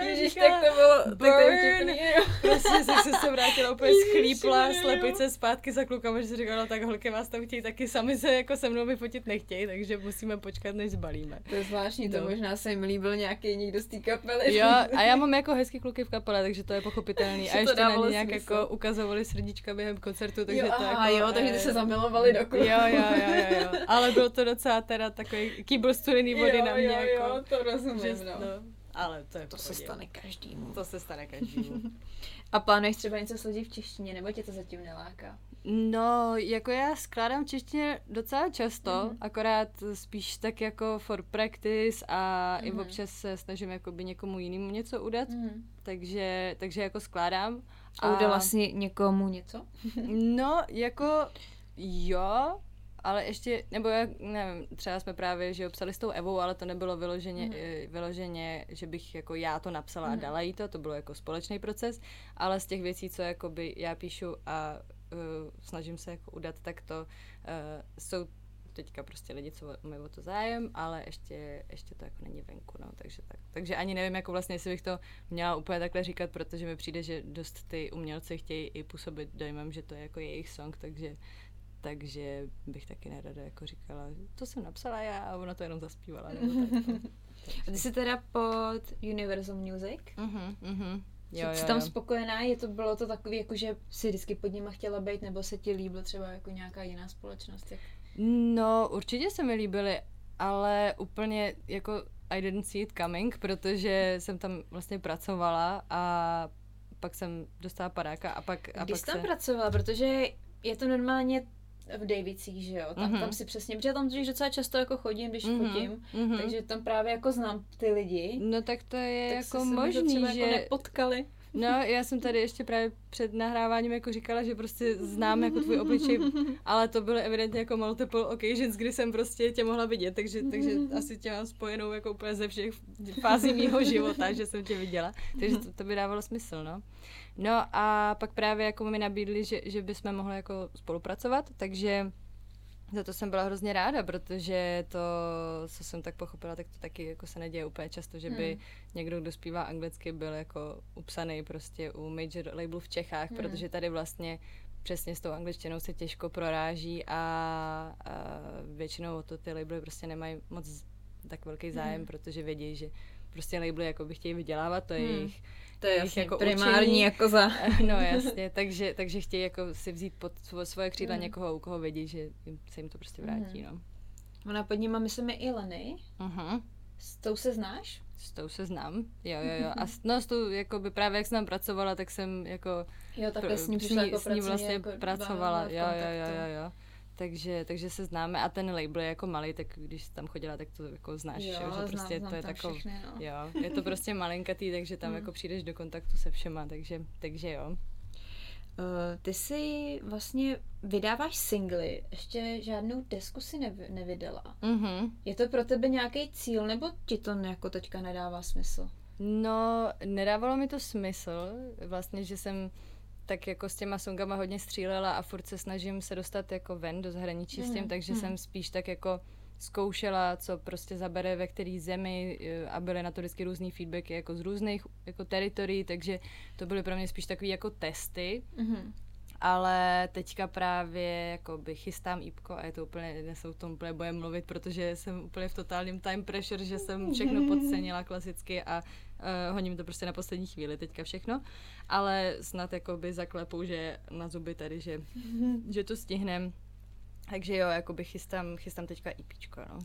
Ježíš, tak to bylo, burn. tak to Prostě se, se vrátila úplně schlípla, slepice zpátky za klukama, že si říkala, no tak holky vás tam chtějí taky sami se jako se mnou vyfotit nechtějí, takže musíme počkat, než zbalíme. To je zvláštní, no. to možná se jim líbil nějaký někdo z té kapely. Jo, a já mám jako hezký kluky v kapele, takže to je pochopitelný. A ještě na ně nějak jako ukazovali srdíčka během koncertu, takže jo, to aha, jako, jo, takže se zamilovali do klubu. Jo, jo, jo, jo, jo. Ale byl to docela teda takový kýbl studený vody jo, na mě. Jo, jako, jo, to rozumím, že, no. no. Ale to je To se stane každému. To se stane každému. A plánuješ třeba něco složit v češtině, nebo tě to zatím neláká? No, jako já skládám češtině docela často, mm-hmm. akorát spíš tak jako for practice a mm-hmm. i mhm. občas se snažím jako by někomu jinému něco udat, mm-hmm. takže, takže jako skládám. A, a udělal vlastně někomu něco? no, jako jo, ale ještě, nebo já nevím, třeba jsme právě, že obsali s tou Evou, ale to nebylo vyloženě, mm. vyloženě že bych jako já to napsala mm. a mhm. dala jí to, to bylo jako společný proces, ale z těch věcí, co jakoby já píšu a uh, snažím se jako udat, tak to uh, jsou teďka prostě lidi, co mají o to zájem, ale ještě, ještě to jako není venku, no, takže tak. Takže ani nevím, jako vlastně, jestli bych to měla úplně takhle říkat, protože mi přijde, že dost ty umělci chtějí i působit dojmem, že to je jako jejich song, takže takže bych taky nerada jako říkala, to jsem napsala já a ona to jenom zaspívala. Nebo tak, no. A ty jsi teda pod Universal Music? Mhm, mhm. Jo, jsi jo, tam jo. spokojená? Je to, bylo to takový, jako že si vždycky pod nima chtěla být, nebo se ti líbil třeba jako nějaká jiná společnost? Jak... No, určitě se mi líbily, ale úplně jako I didn't see it coming, protože jsem tam vlastně pracovala a pak jsem dostala padáka a pak, a Když pak tam se... pracovala, protože je to normálně v Davicích, že jo? Tam, Mhm. tam si přesně, protože tam totiž docela často jako chodím, když Mhm, fotím, mhm. takže tam právě jako znám ty lidi. No tak to je tak jako možný, třeba že... jako nepotkali. No, já jsem tady ještě právě před nahráváním jako říkala, že prostě znám jako tvůj obličej, ale to byly evidentně jako multiple occasions, kdy jsem prostě tě mohla vidět, takže, takže asi tě mám spojenou jako úplně ze všech fází mýho života, že jsem tě viděla, takže to, to by dávalo smysl, no. No a pak právě jako mi nabídli, že, že bychom mohli jako spolupracovat, takže za to jsem byla hrozně ráda, protože to, co jsem tak pochopila, tak to taky jako se neděje úplně často, že by Hmm. někdo, kdo zpívá anglicky, byl jako upsaný prostě u major labelu v Čechách, Hmm. protože tady vlastně přesně s tou angličtinou se těžko proráží a, a většinou o to ty labely prostě nemají moc tak velký zájem, Hmm. protože vědí, že prostě labely jako by chtějí vydělávat, to je Hmm. jejich To je jasně jako primární určení. jako za... No jasně, takže, takže chtějí jako si vzít pod svo- svoje křídla Mm. někoho, u koho vědí, že jim, se jim to prostě vrátí, Mhm. no. Ona pod nima, myslím, je i Leny. Uh-huh. S tou se znáš? S tou se znám, jo, jo, jo. A s, no, s tou, jako by právě jak jsem pracovala, tak jsem jako Jo, takhle s ní přišla jako s ní vlastně jako pracovala, jo, jo, jo, jo, jo. Takže, takže se známe a ten label je jako malý, tak když jsi tam chodila, tak to jako znáš, Jo, jo, že znám- prostě znám to je takové, no. jo, je to prostě malinkatý, takže tam Mm. jako přijdeš do kontaktu se všema, takže, takže jo. Uh, ty si vlastně vydáváš singly, ještě žádnou desku si nevy, nevydala. Mhm. Je to pro tebe nějaký cíl, nebo ti to jako teďka nedává smysl? No, nedávalo mi to smysl, vlastně, že jsem tak jako s těma songama hodně střílela a furt se snažím se dostat jako ven do zahraničí s tím, Mhm, takže mhm. jsem spíš tak jako zkoušela, co prostě zabere ve který zemi eh, a byly na to vždycky různý feedbacky jako z různých jako teritorií, takže to byly pro mě spíš takový jako testy, Mhm. ale teďka právě jako by chystám ípko a je to úplně, dnes o tom úplně bojem mluvit, protože jsem úplně v totálním time pressure, že jsem všechno podcenila klasicky a uh, honím to prostě na poslední chvíli teďka všechno, ale snad jako by zaklepou, že na zuby tady, že, že to stihnem. Takže jo, jakoby chystám, chystám teďka IPčko, no.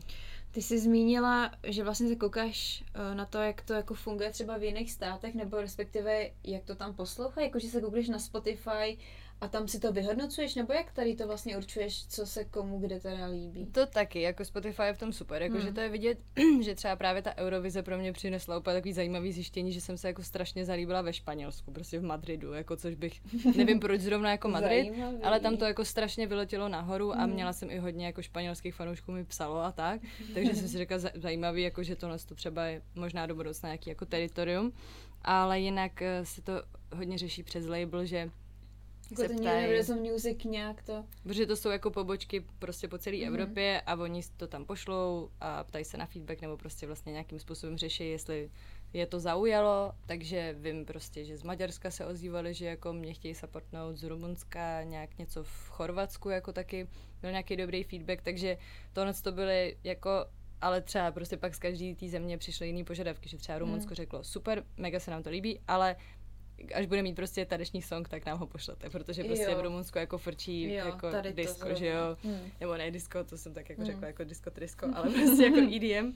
Ty jsi zmínila, že vlastně se koukáš eh, na to, jak to jako funguje třeba v jiných státech, nebo respektive jak to tam poslouchají, jako že se koukneš na Spotify a tam si to vyhodnocuješ, nebo jak tady to vlastně určuješ, co se komu kde teda líbí? To taky, jako Spotify je v tom super, jako Hmm. že to je vidět, že třeba právě ta Eurovize pro mě přinesla úplně takový zajímavý zjištění, že jsem se jako strašně zalíbila ve Španělsku, prostě v Madridu, jako což bych, nevím proč zrovna jako Madrid, Zajímavý. ale tam to jako strašně vyletělo nahoru a Hmm. měla jsem i hodně jako španělských fanoušků mi psalo a tak, takže jsem si řekla za- zajímavý, jako že tohle to třeba je možná do budoucna nějaký jako teritorium, ale jinak eh, se to hodně řeší přes label, že Jako se to Universal Music nějak to... Protože to jsou jako pobočky prostě po celé Mhm. Evropě a oni to tam pošlou a ptají se na feedback nebo prostě vlastně nějakým způsobem řeší, jestli je to zaujalo, takže vím prostě, že z Maďarska se ozývali, že jako mě chtějí supportnout, z Rumunska nějak něco v Chorvatsku jako taky byl nějaký dobrý feedback, takže tohle to byly jako ale třeba prostě pak z každé té země přišly jiný požadavky, že třeba Rumunsko Hmm. řeklo super, mega se nám to líbí, ale až bude mít prostě taneční song, tak nám ho pošlete, protože prostě Jo. v Rumunsku jako frčí Jo, jako disco, že jo, Hmm. nebo ne disco, to jsem tak jako Mm. řekla jako disco trisko, ale prostě jako EDM.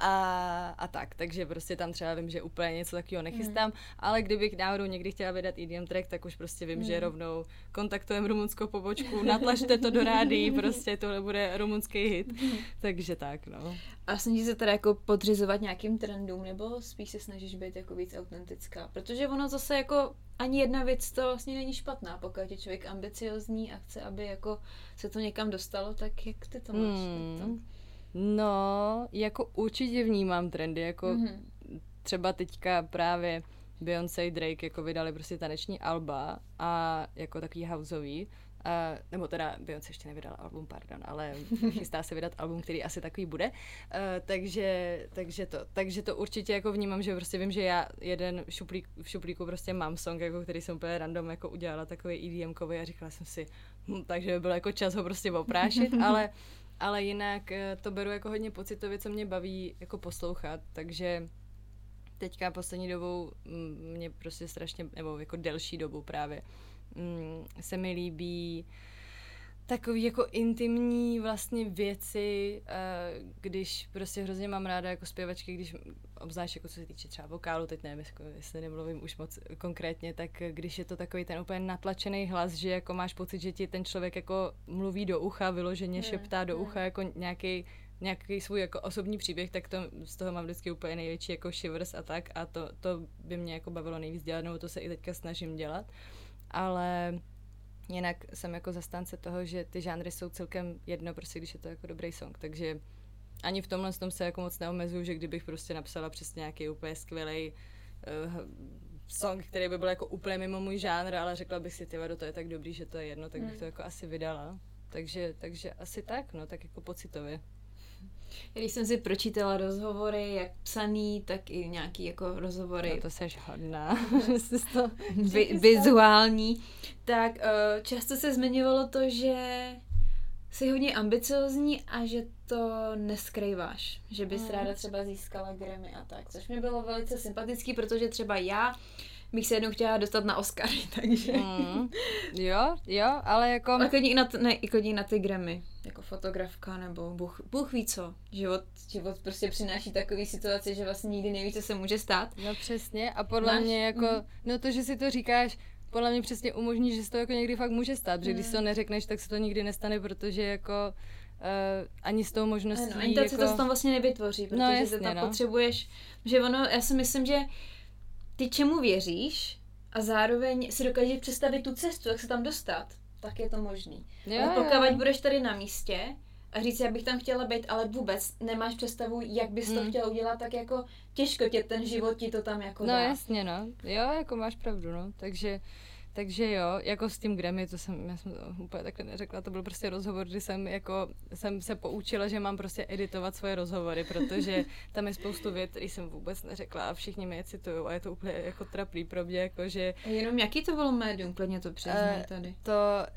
A, a tak, takže prostě tam třeba vím, že úplně něco takového nechystám, ale kdybych náhodou někdy chtěla vydat EDM track, tak už prostě vím, že Mm. rovnou kontaktujeme rumunskou pobočku, natlačte to do rádií, prostě tohle bude rumunský hit. Takže tak, no. A snažíš se teda jako podřizovat nějakým trendům, nebo spíš se snažíš být jako víc autentická? Protože ono zase jako ani jedna věc to vlastně není špatná, pokud je člověk ambiciozní a chce, aby jako se to někam dostalo, tak jak ty to máš? Hmm. Tak to... No, jako určitě vnímám trendy, jako Mhm. třeba teďka právě Beyoncé, Drake jako vydali prostě taneční alba a jako takový houseový, Uh, nebo teda Beyoncé ještě nevydala album, pardon, ale chystá se vydat album, který asi takový bude. Uh, takže, takže, to, takže to určitě jako vnímám, že prostě vím, že já jeden v, šuplík, v šuplíku prostě mám song, jako který jsem úplně random jako udělala takový edm a říkala jsem si, hm, takže by byl jako čas ho prostě oprášit, ale, ale jinak uh, to beru jako hodně pocitově, co mě baví jako poslouchat, takže teďka poslední dobou mm, mě prostě strašně, nebo jako delší dobu právě, mm, se mi líbí takový jako intimní vlastně věci, uh, když prostě hrozně mám ráda jako zpěvačky, když obzvlášť jako co se týče třeba vokálu, teď nevím, jako, jestli nemluvím už moc konkrétně, tak když je to takový ten úplně natlačený hlas, že jako máš pocit, že ti ten člověk jako mluví do ucha, vyloženě šeptá do ucha jako nějaký nějaký svůj jako osobní příběh, tak to, z toho mám vždycky úplně největší jako shivers a tak a to, to by mě jako bavilo nejvíc dělat, nebo to se i teďka snažím dělat. Ale jinak jsem jako zastánce toho, že ty žánry jsou celkem jedno, prostě když je to jako dobrý song, takže ani v tomhle tom se jako moc neomezuju, že kdybych prostě napsala přesně nějaký úplně skvělý uh, song, který by byl jako úplně mimo můj žánr, ale řekla bych si, ty to je tak dobrý, že to je jedno, tak bych hmm. to jako asi vydala. Takže, takže asi tak, no, tak jako pocitově. Když jsem si pročítala rozhovory, jak psaný, tak i nějaký jako rozhovory. No to seš hodná. to vi- vizuální. Tak uh, často se zmiňovalo to, že jsi hodně ambiciozní a že to neskrýváš. Že bys mm. ráda třeba získala Grammy a tak. Což mi bylo velice sympatický, protože třeba já bych se jednou chtěla dostat na Oscary, takže... Mm. Jo, jo, ale jako... A klidně i na, t- ne, i klidně na ty Grammy, jako fotografka, nebo Bůh, Bůh ví co. Život, život prostě přináší takové situace, že vlastně nikdy neví, co se může stát. No přesně a podle Máš? mě jako, mm. no to, že si to říkáš, podle mě přesně umožní, že se to jako někdy fakt může stát, protože mm. když to neřekneš, tak se to nikdy nestane, protože jako Uh, ani s tou možností. Ano, ani to, jako... to tam vlastně nevytvoří, protože no, jasně, tam no. potřebuješ, že ono, já si myslím, že ty čemu věříš a zároveň si dokážeš představit tu cestu, jak se tam dostat, tak je to možný. Jo, ale pokud jo. budeš tady na místě a říct, já bych tam chtěla být, ale vůbec nemáš představu, jak bys to hmm. chtěla udělat, tak jako těžko tě ten život ti to tam jako No dá. jasně, no. Jo, jako máš pravdu, no. Takže takže jo, jako s tím Grammy, to jsem, já jsem to úplně takhle neřekla, to byl prostě rozhovor, kdy jsem jako, jsem se poučila, že mám prostě editovat svoje rozhovory, protože tam je spoustu vět, které jsem vůbec neřekla a všichni mě je citují a je to úplně jako trapný pro mě, jako že... Jenom jaký to bylo médium, úplně to přiznám uh, tady. To,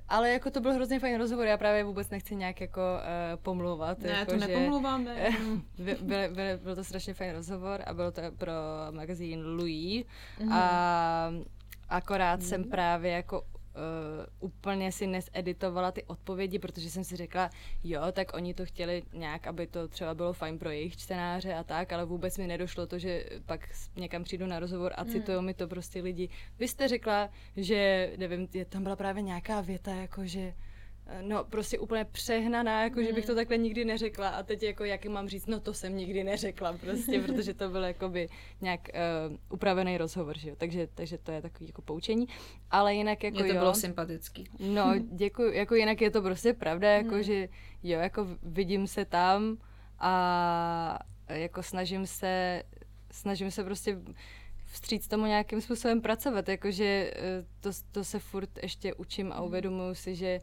ale jako to byl hrozně fajn rozhovor, já právě vůbec nechci nějak jako uh, pomluvat. Ne, jako, to že, nepomluváme. byl, byl, byl, byl, to strašně fajn rozhovor a bylo to pro magazín Louis mm. a Akorát hmm. jsem právě jako Uh, úplně si neseditovala ty odpovědi, protože jsem si řekla, jo, tak oni to chtěli nějak, aby to třeba bylo fajn pro jejich čtenáře a tak, ale vůbec mi nedošlo to, že pak někam přijdu na rozhovor a hmm. citují mi to prostě lidi. Vy jste řekla, že, nevím, je, tam byla právě nějaká věta, jako že no prostě úplně přehnaná, jako mm. že bych to hmm. takhle nikdy neřekla a teď jako jak mám říct, no to jsem nikdy neřekla prostě, protože to byl jakoby nějak uh, upravený rozhovor, že jo, takže, takže to je takový jako poučení, ale jinak jako Mě to jo, bylo sympatický. No, děkuji, jako jinak je to prostě pravda, jako mm. že jo, jako vidím se tam a jako snažím se, snažím se prostě vstříc tomu nějakým způsobem pracovat, jakože eh, to, to se furt ještě učím a hmm. uvědomuji si, že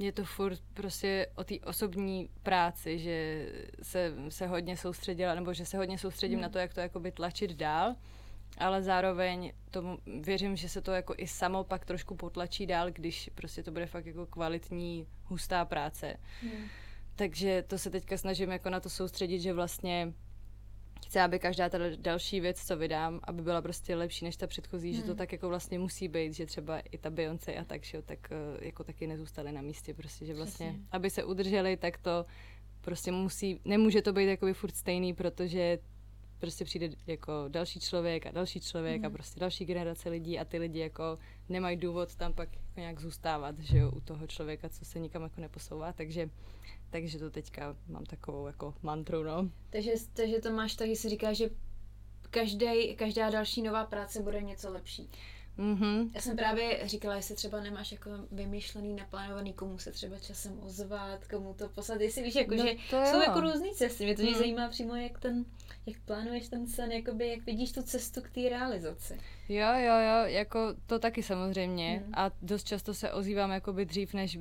je to furt prostě o té osobní práci, že se, se hodně soustředila, nebo že se hodně soustředím hmm. na to, jak to jakoby tlačit dál, ale zároveň tomu věřím, že se to jako i samo pak trošku potlačí dál, když prostě to bude fakt jako kvalitní, hustá práce. Hmm. Takže to se teďka snažím jako na to soustředit, že vlastně chci, aby každá ta další věc, co vydám, aby byla prostě lepší než ta předchozí, hmm. že to hmm. tak jako vlastně musí být, že třeba i ta Beyoncé a tak, že, tak eh, jako taky nezůstaly na místě, prostě, že vlastně, Přesně. aby se udrželi, tak to prostě musí, nemůže to být jakoby furt stejný, protože prostě přijde jako další člověk a další člověk mm. a hmm. prostě další generace lidí a ty lidi jako nemají důvod tam pak jako nějak zůstávat, že jo, u toho člověka, co se nikam jako neposouvá, takže takže to teďka mám takovou jako mantru, no. Takže, takže to máš tak, že si říká, že každý, každá další nová práce bude něco lepší. Mm-hmm. Já jsem právě říkala, jestli třeba nemáš jako vymyšlený, naplánovaný, komu se třeba časem ozvat, komu to poslat, jestli víš, jako, no, že jsou jako různý cesty. Mě to mm. zajímá přímo, jak ten, jak plánuješ ten sen, jakoby, jak vidíš tu cestu k té realizaci. Jo, jo, jo, jako to taky samozřejmě mm. a dost často se ozývám jakoby dřív, než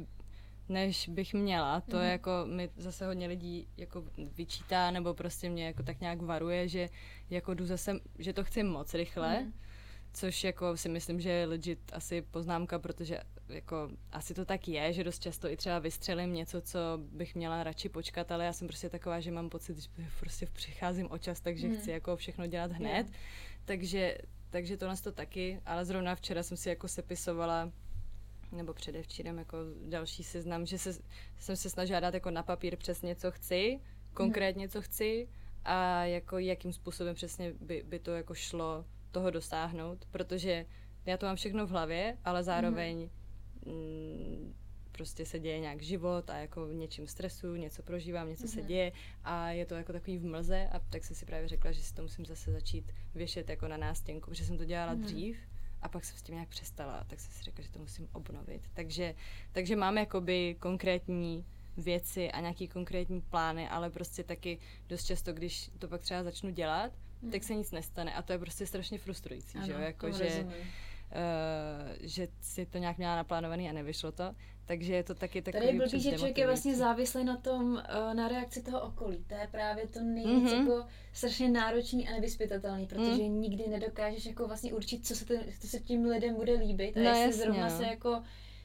než bych měla. To mm. je jako, mi zase hodně lidí jako vyčítá, nebo prostě mě jako tak nějak varuje, že jako jdu zase, že to chci moc rychle, mm což jako si myslím, že je legit asi poznámka, protože jako asi to tak je, že dost často i třeba vystřelím něco, co bych měla radši počkat, ale já jsem prostě taková, že mám pocit, že prostě přicházím o čas, takže hmm. chci jako všechno dělat hned. Yeah. Takže, takže to nás to taky, ale zrovna včera jsem si jako sepisovala nebo předevčírem jako další seznam, že se, jsem se snažila dát jako na papír přesně, co chci, konkrétně, co chci a jako jakým způsobem přesně by, by to jako šlo toho dosáhnout, protože já to mám všechno v hlavě, ale zároveň mm, prostě se děje nějak život a jako něčím stresu, něco prožívám, něco mm-hmm. se mhm. děje a je to jako takový v mlze a tak jsem si právě řekla, že si to musím zase začít věšet jako na nástěnku, protože jsem to dělala mm-hmm. dřív a pak jsem s tím nějak přestala, tak jsem si řekla, že to musím obnovit. Takže, takže mám jakoby konkrétní věci a nějaký konkrétní plány, ale prostě taky dost často, když to pak třeba začnu dělat, hmm. tak se nic nestane a to je prostě strašně frustrující, ano, že jo, jako že, uh, že si to nějak měla naplánovaný a nevyšlo to, takže je to taky takový Tady je blbý, že člověk je vlastně závislý na tom, uh, na reakci toho okolí, to je právě to nejvíc mm-hmm. jako strašně náročný a nevyspytatelný, protože mm. nikdy nedokážeš jako vlastně určit, co se, ten, co se tím lidem bude líbit a no, jestli jasně, zrovna no. se jako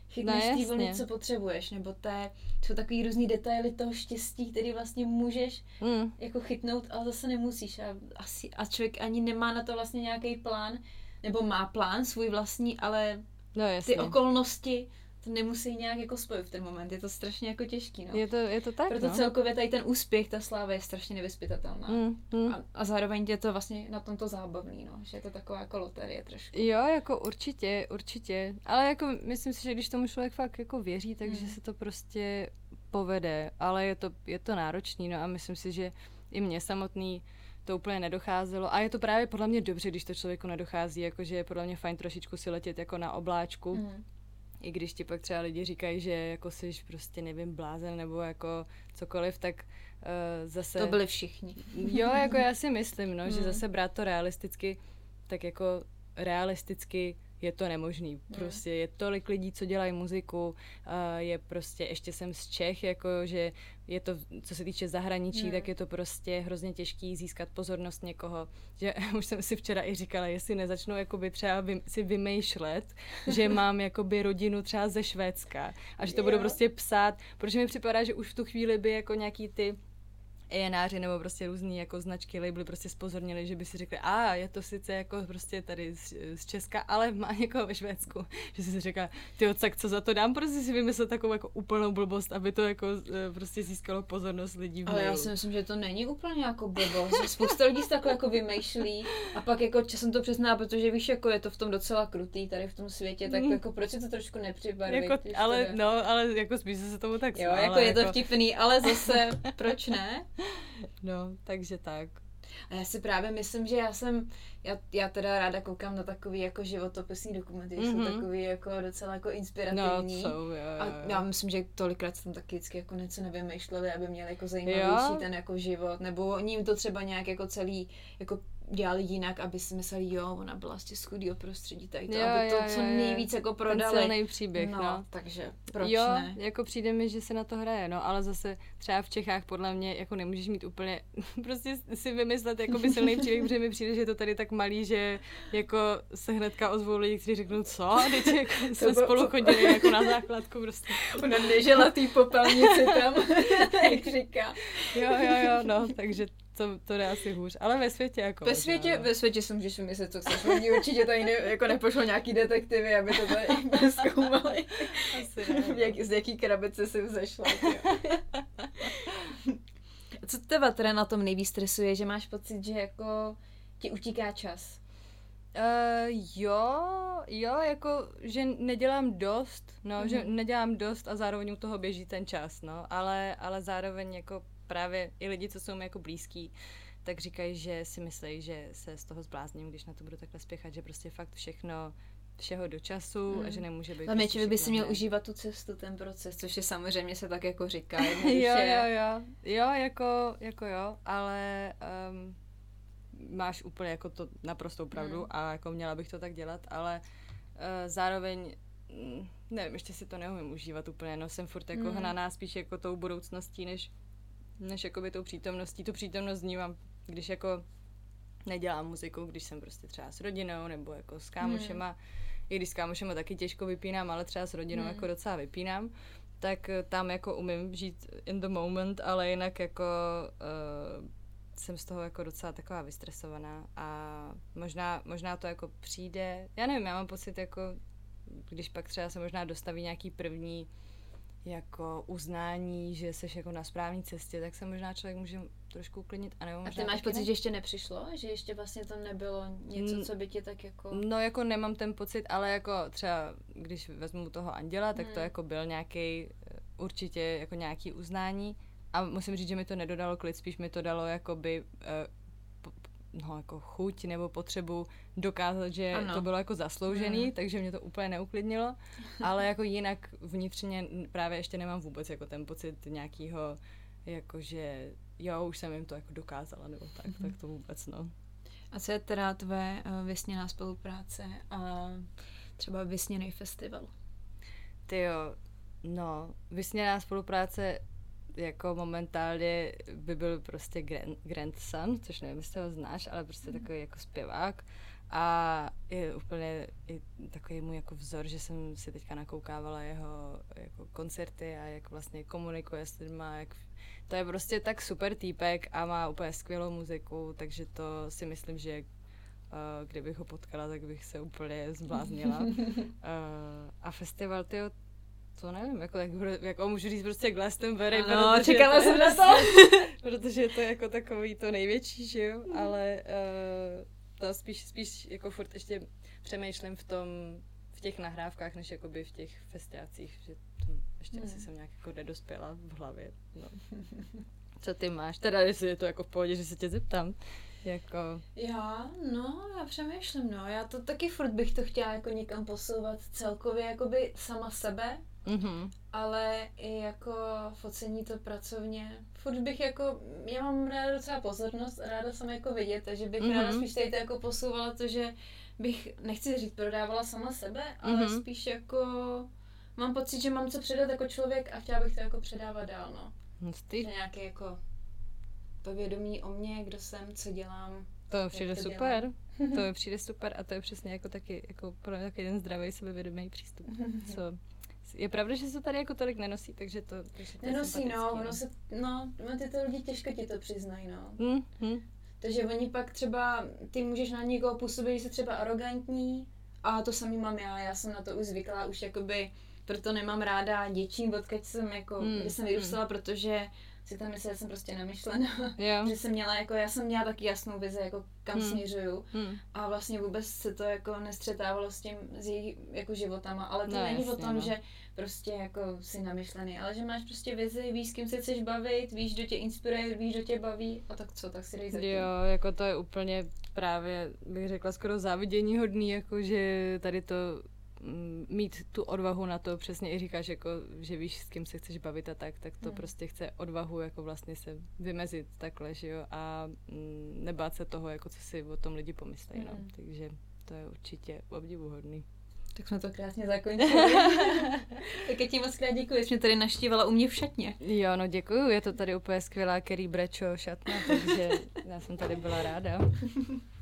chytneš no, té vlny, co potřebuješ, nebo té, jsou takový různý detaily toho štěstí, který vlastně můžeš mm. jako chytnout, ale zase nemusíš. A, asi, a člověk ani nemá na to vlastně nějaký plán, nebo má plán svůj vlastní, ale no, ty okolnosti to nemusí nějak jako spojit v ten moment. Je to strašně jako těžký, no. Je to, je to tak, Proto no. celkově tady ten úspěch, ta sláva je strašně nevyspytatelná. Mm, mm. A, a, zároveň je to vlastně na tomto zábavný, no. Že je to taková jako loterie trošku. Jo, jako určitě, určitě. Ale jako myslím si, že když tomu člověk fakt jako věří, takže mm. se to prostě povede. Ale je to, je to náročný, no a myslím si, že i mě samotný to úplně nedocházelo. A je to právě podle mě dobře, když to člověku nedochází, jakože je podle mě fajn trošičku si letět jako na obláčku. Mm i když ti pak třeba lidi říkají, že jako jsi prostě nevím blázen nebo jako cokoliv, tak uh, zase... To byli všichni. Jo, jako já si myslím, no, mm. že zase brát to realisticky, tak jako realisticky je to nemožný. Prostě je tolik lidí, co dělají muziku, je prostě, ještě jsem z Čech, jako že je to, co se týče zahraničí, tak je to prostě hrozně těžký získat pozornost někoho. Že už jsem si včera i říkala, jestli nezačnu jakoby třeba vy, si vymýšlet, že mám jakoby rodinu třeba ze Švédska a že to budu prostě psát, protože mi připadá, že už v tu chvíli by jako nějaký ty ENáři nebo prostě různý jako značky, labely prostě spozornili, že by si řekli, a je to sice jako prostě tady z, z Česka, ale má někoho ve Švédsku. Že si říká, ty tak co za to dám, prostě si vymyslet takovou jako úplnou blbost, aby to jako e, prostě získalo pozornost lidí v Ale já si myslím, že to není úplně jako blbost. Spousta lidí se takhle jako vymýšlí a pak jako časem to přizná, protože víš, jako je to v tom docela krutý tady v tom světě, tak mm. jako proč si to trošku nepřibarvit? Jako, ale, no, ale jako spíš se tomu tak Jo, jako je to jako... vtipný, ale zase, proč ne? No, takže tak. A já si právě myslím, že já jsem, já, já teda ráda koukám na takový jako životopisní dokumenty, mm-hmm. jsou mhm. takový jako docela jako inspirativní. No, jsou, jo, jo, jo. A já myslím, že tolikrát jsem taky vždycky jako něco nevymýšleli, aby měli jako zajímavější jo? ten jako život, nebo oni jim to třeba nějak jako celý jako dělali jinak, aby si mysleli, jo, ona byla z chudého prostředí, tady to, jo, aby to jo, co jo, nejvíc jako prodali. Ten silný příběh, no, no. takže proč jo, ne? jako přijde mi, že se na to hraje, no, ale zase třeba v Čechách podle mě jako nemůžeš mít úplně, prostě si vymyslet jako by silný příběh, protože mi přijde, že je to tady tak malý, že jako se hnedka ozvou lidi, kteří řeknou, co, teď jako jsme spolu chodili jako na základku prostě. Ona nežila tý popelnici tam, jak říká. Jo, jo, jo, no, takže to, to jde asi hůř. Ale ve světě jako. Ve světě, no. ve světě si můžeš vymyslet, co chceš. Oni určitě tady ne, jako nepošlo nějaký detektivy, aby to tady zkoumali. Asi ne, no. Jak, z jaký krabice si vzešla. co teba teda na tom nejvíc stresuje, že máš pocit, že jako ti utíká čas? Uh, jo, jo, jako, že nedělám dost, no, mm-hmm. že mhm. nedělám dost a zároveň u toho běží ten čas, no, ale, ale zároveň jako právě i lidi, co jsou mi jako blízký, tak říkají, že si myslí, že se z toho zblázním, když na to budu takhle spěchat, že prostě fakt všechno všeho do času mm. a že nemůže být... Hlavně člověk by si měl užívat tu cestu, ten proces, což je samozřejmě se tak jako říká. jo, jo, jo. Jo, jako, jako jo, ale um, máš úplně jako to naprostou pravdu mm. a jako měla bych to tak dělat, ale uh, zároveň mm, nevím, ještě si to neumím užívat úplně, no jsem furt jako mm. hnaná spíš jako tou budoucností, než, než jakoby tou přítomností. Tu přítomnost vnímám, když jako nedělám muziku, když jsem prostě třeba s rodinou nebo jako s kámošema, mm. i když s kámošema taky těžko vypínám, ale třeba s rodinou mm. jako docela vypínám, tak eh, tam jako umím žít in the moment, ale jinak jako uh, jsem z toho jako docela taková vystresovaná a možná, možná to jako přijde, já nevím, já mám pocit jako, když pak třeba se možná dostaví nějaký první jako uznání, že jsi jako na správné cestě, tak se možná člověk může trošku uklidnit. A, nebo možná a ty máš pocit, ne? že ještě nepřišlo? Že ještě vlastně tam nebylo něco, co by ti tak jako... No jako nemám ten pocit, ale jako třeba, když vezmu toho anděla, tak hmm. to jako byl nějaký určitě jako nějaký uznání, a musím říct, že mi to nedodalo klid, spíš mi to dalo jakoby uh, no, jako chuť nebo potřebu dokázat, že ano. to bylo jako zasloužený, mm. takže mě to úplně neuklidnilo, ale jako jinak vnitřně právě ještě nemám vůbec jako ten pocit nějakýho, jakože jo, už jsem jim to jako dokázala, nebo tak, mm. tak to vůbec, no. A co je teda tvé uh, vysněná spolupráce a třeba vysněný festival? Ty jo, no, vysněná spolupráce jako momentálně by byl prostě Grand, Grandson, což nevím, jestli ho znáš, ale prostě mm. takový jako zpěvák a je úplně i takový můj jako vzor, že jsem si teďka nakoukávala jeho jako koncerty a jak vlastně komunikuje s lidmi, jak to je prostě tak super týpek a má úplně skvělou muziku, takže to si myslím, že uh, kdybych ho potkala, tak bych se úplně zbláznila. uh, a festival, tyjo, to nevím, jako, jak, jako můžu říct prostě Glastonbury. Ano, čekala jsem na to. protože je to jako takový to největší, že jo, ale uh, to spíš, spíš jako furt ještě přemýšlím v tom, v těch nahrávkách, než jakoby v těch festiácích, že to ještě hmm. asi jsem nějak jako nedospěla v hlavě. No. Co ty máš? Teda jestli je to jako v pohodě, že se tě zeptám. Jako... Já, no, já přemýšlím, no. Já to taky furt bych to chtěla jako někam posouvat celkově, jakoby sama sebe, Mm-hmm. Ale i jako focení to pracovně. Furt bych jako, já mám ráda docela pozornost, ráda jsem jako vidět, takže bych mm-hmm. ráda spíš tady to jako posouvala to, že bych, nechci říct, prodávala sama sebe, ale mm-hmm. spíš jako mám pocit, že mám co předat jako člověk a chtěla bych to jako předávat dál, no. Ty. Nějaké jako povědomí o mě, kdo jsem, co dělám. To přijde to super. Dělám. to přijde super a to je přesně jako taky jako pro jeden zdravý sebevědomý přístup. Co je pravda, že se tady jako tolik nenosí, takže to, takže to Nenosí, no, ono se, no, ty lidi těžko ti to přiznají, no. Mm, mm. Takže oni pak třeba, ty můžeš na někoho působit, že jsi třeba arrogantní, a to samý mám já, já jsem na to už zvyklá, už jakoby, proto nemám ráda děčím, odkud jsem jako, mm, kde jsem vyrůstala, mm. protože si tam myslím, že jsem prostě namyšlená, yeah. že jsem měla jako, já jsem měla taky jasnou vizi, jako kam hmm. směřuju hmm. a vlastně vůbec se to jako nestřetávalo s tím, s jejich jako životama, ale to no, není jasně, o tom, no. že prostě jako si namyšlený, ale že máš prostě vizi, víš, s kým se chceš bavit, víš, kdo tě inspiruje, víš, kdo tě baví a tak co, tak si dej za Jo, jako to je úplně právě, bych řekla, skoro závidění hodný, jako že tady to Mm, mít tu odvahu na to, přesně i říkáš, jako, že víš, s kým se chceš bavit a tak, tak to hmm. prostě chce odvahu jako vlastně se vymezit takhle, že jo, a mm, nebát se toho, jako co si o tom lidi pomyslejí, hmm. no. Takže to je určitě obdivuhodný. Tak jsme to krásně zakončili. tak já ti moc krát děkuji, že mě tady naštívala u mě v šatně. Jo, no děkuji, je to tady úplně skvělá Kerry Brečo šatna, takže já jsem tady byla ráda.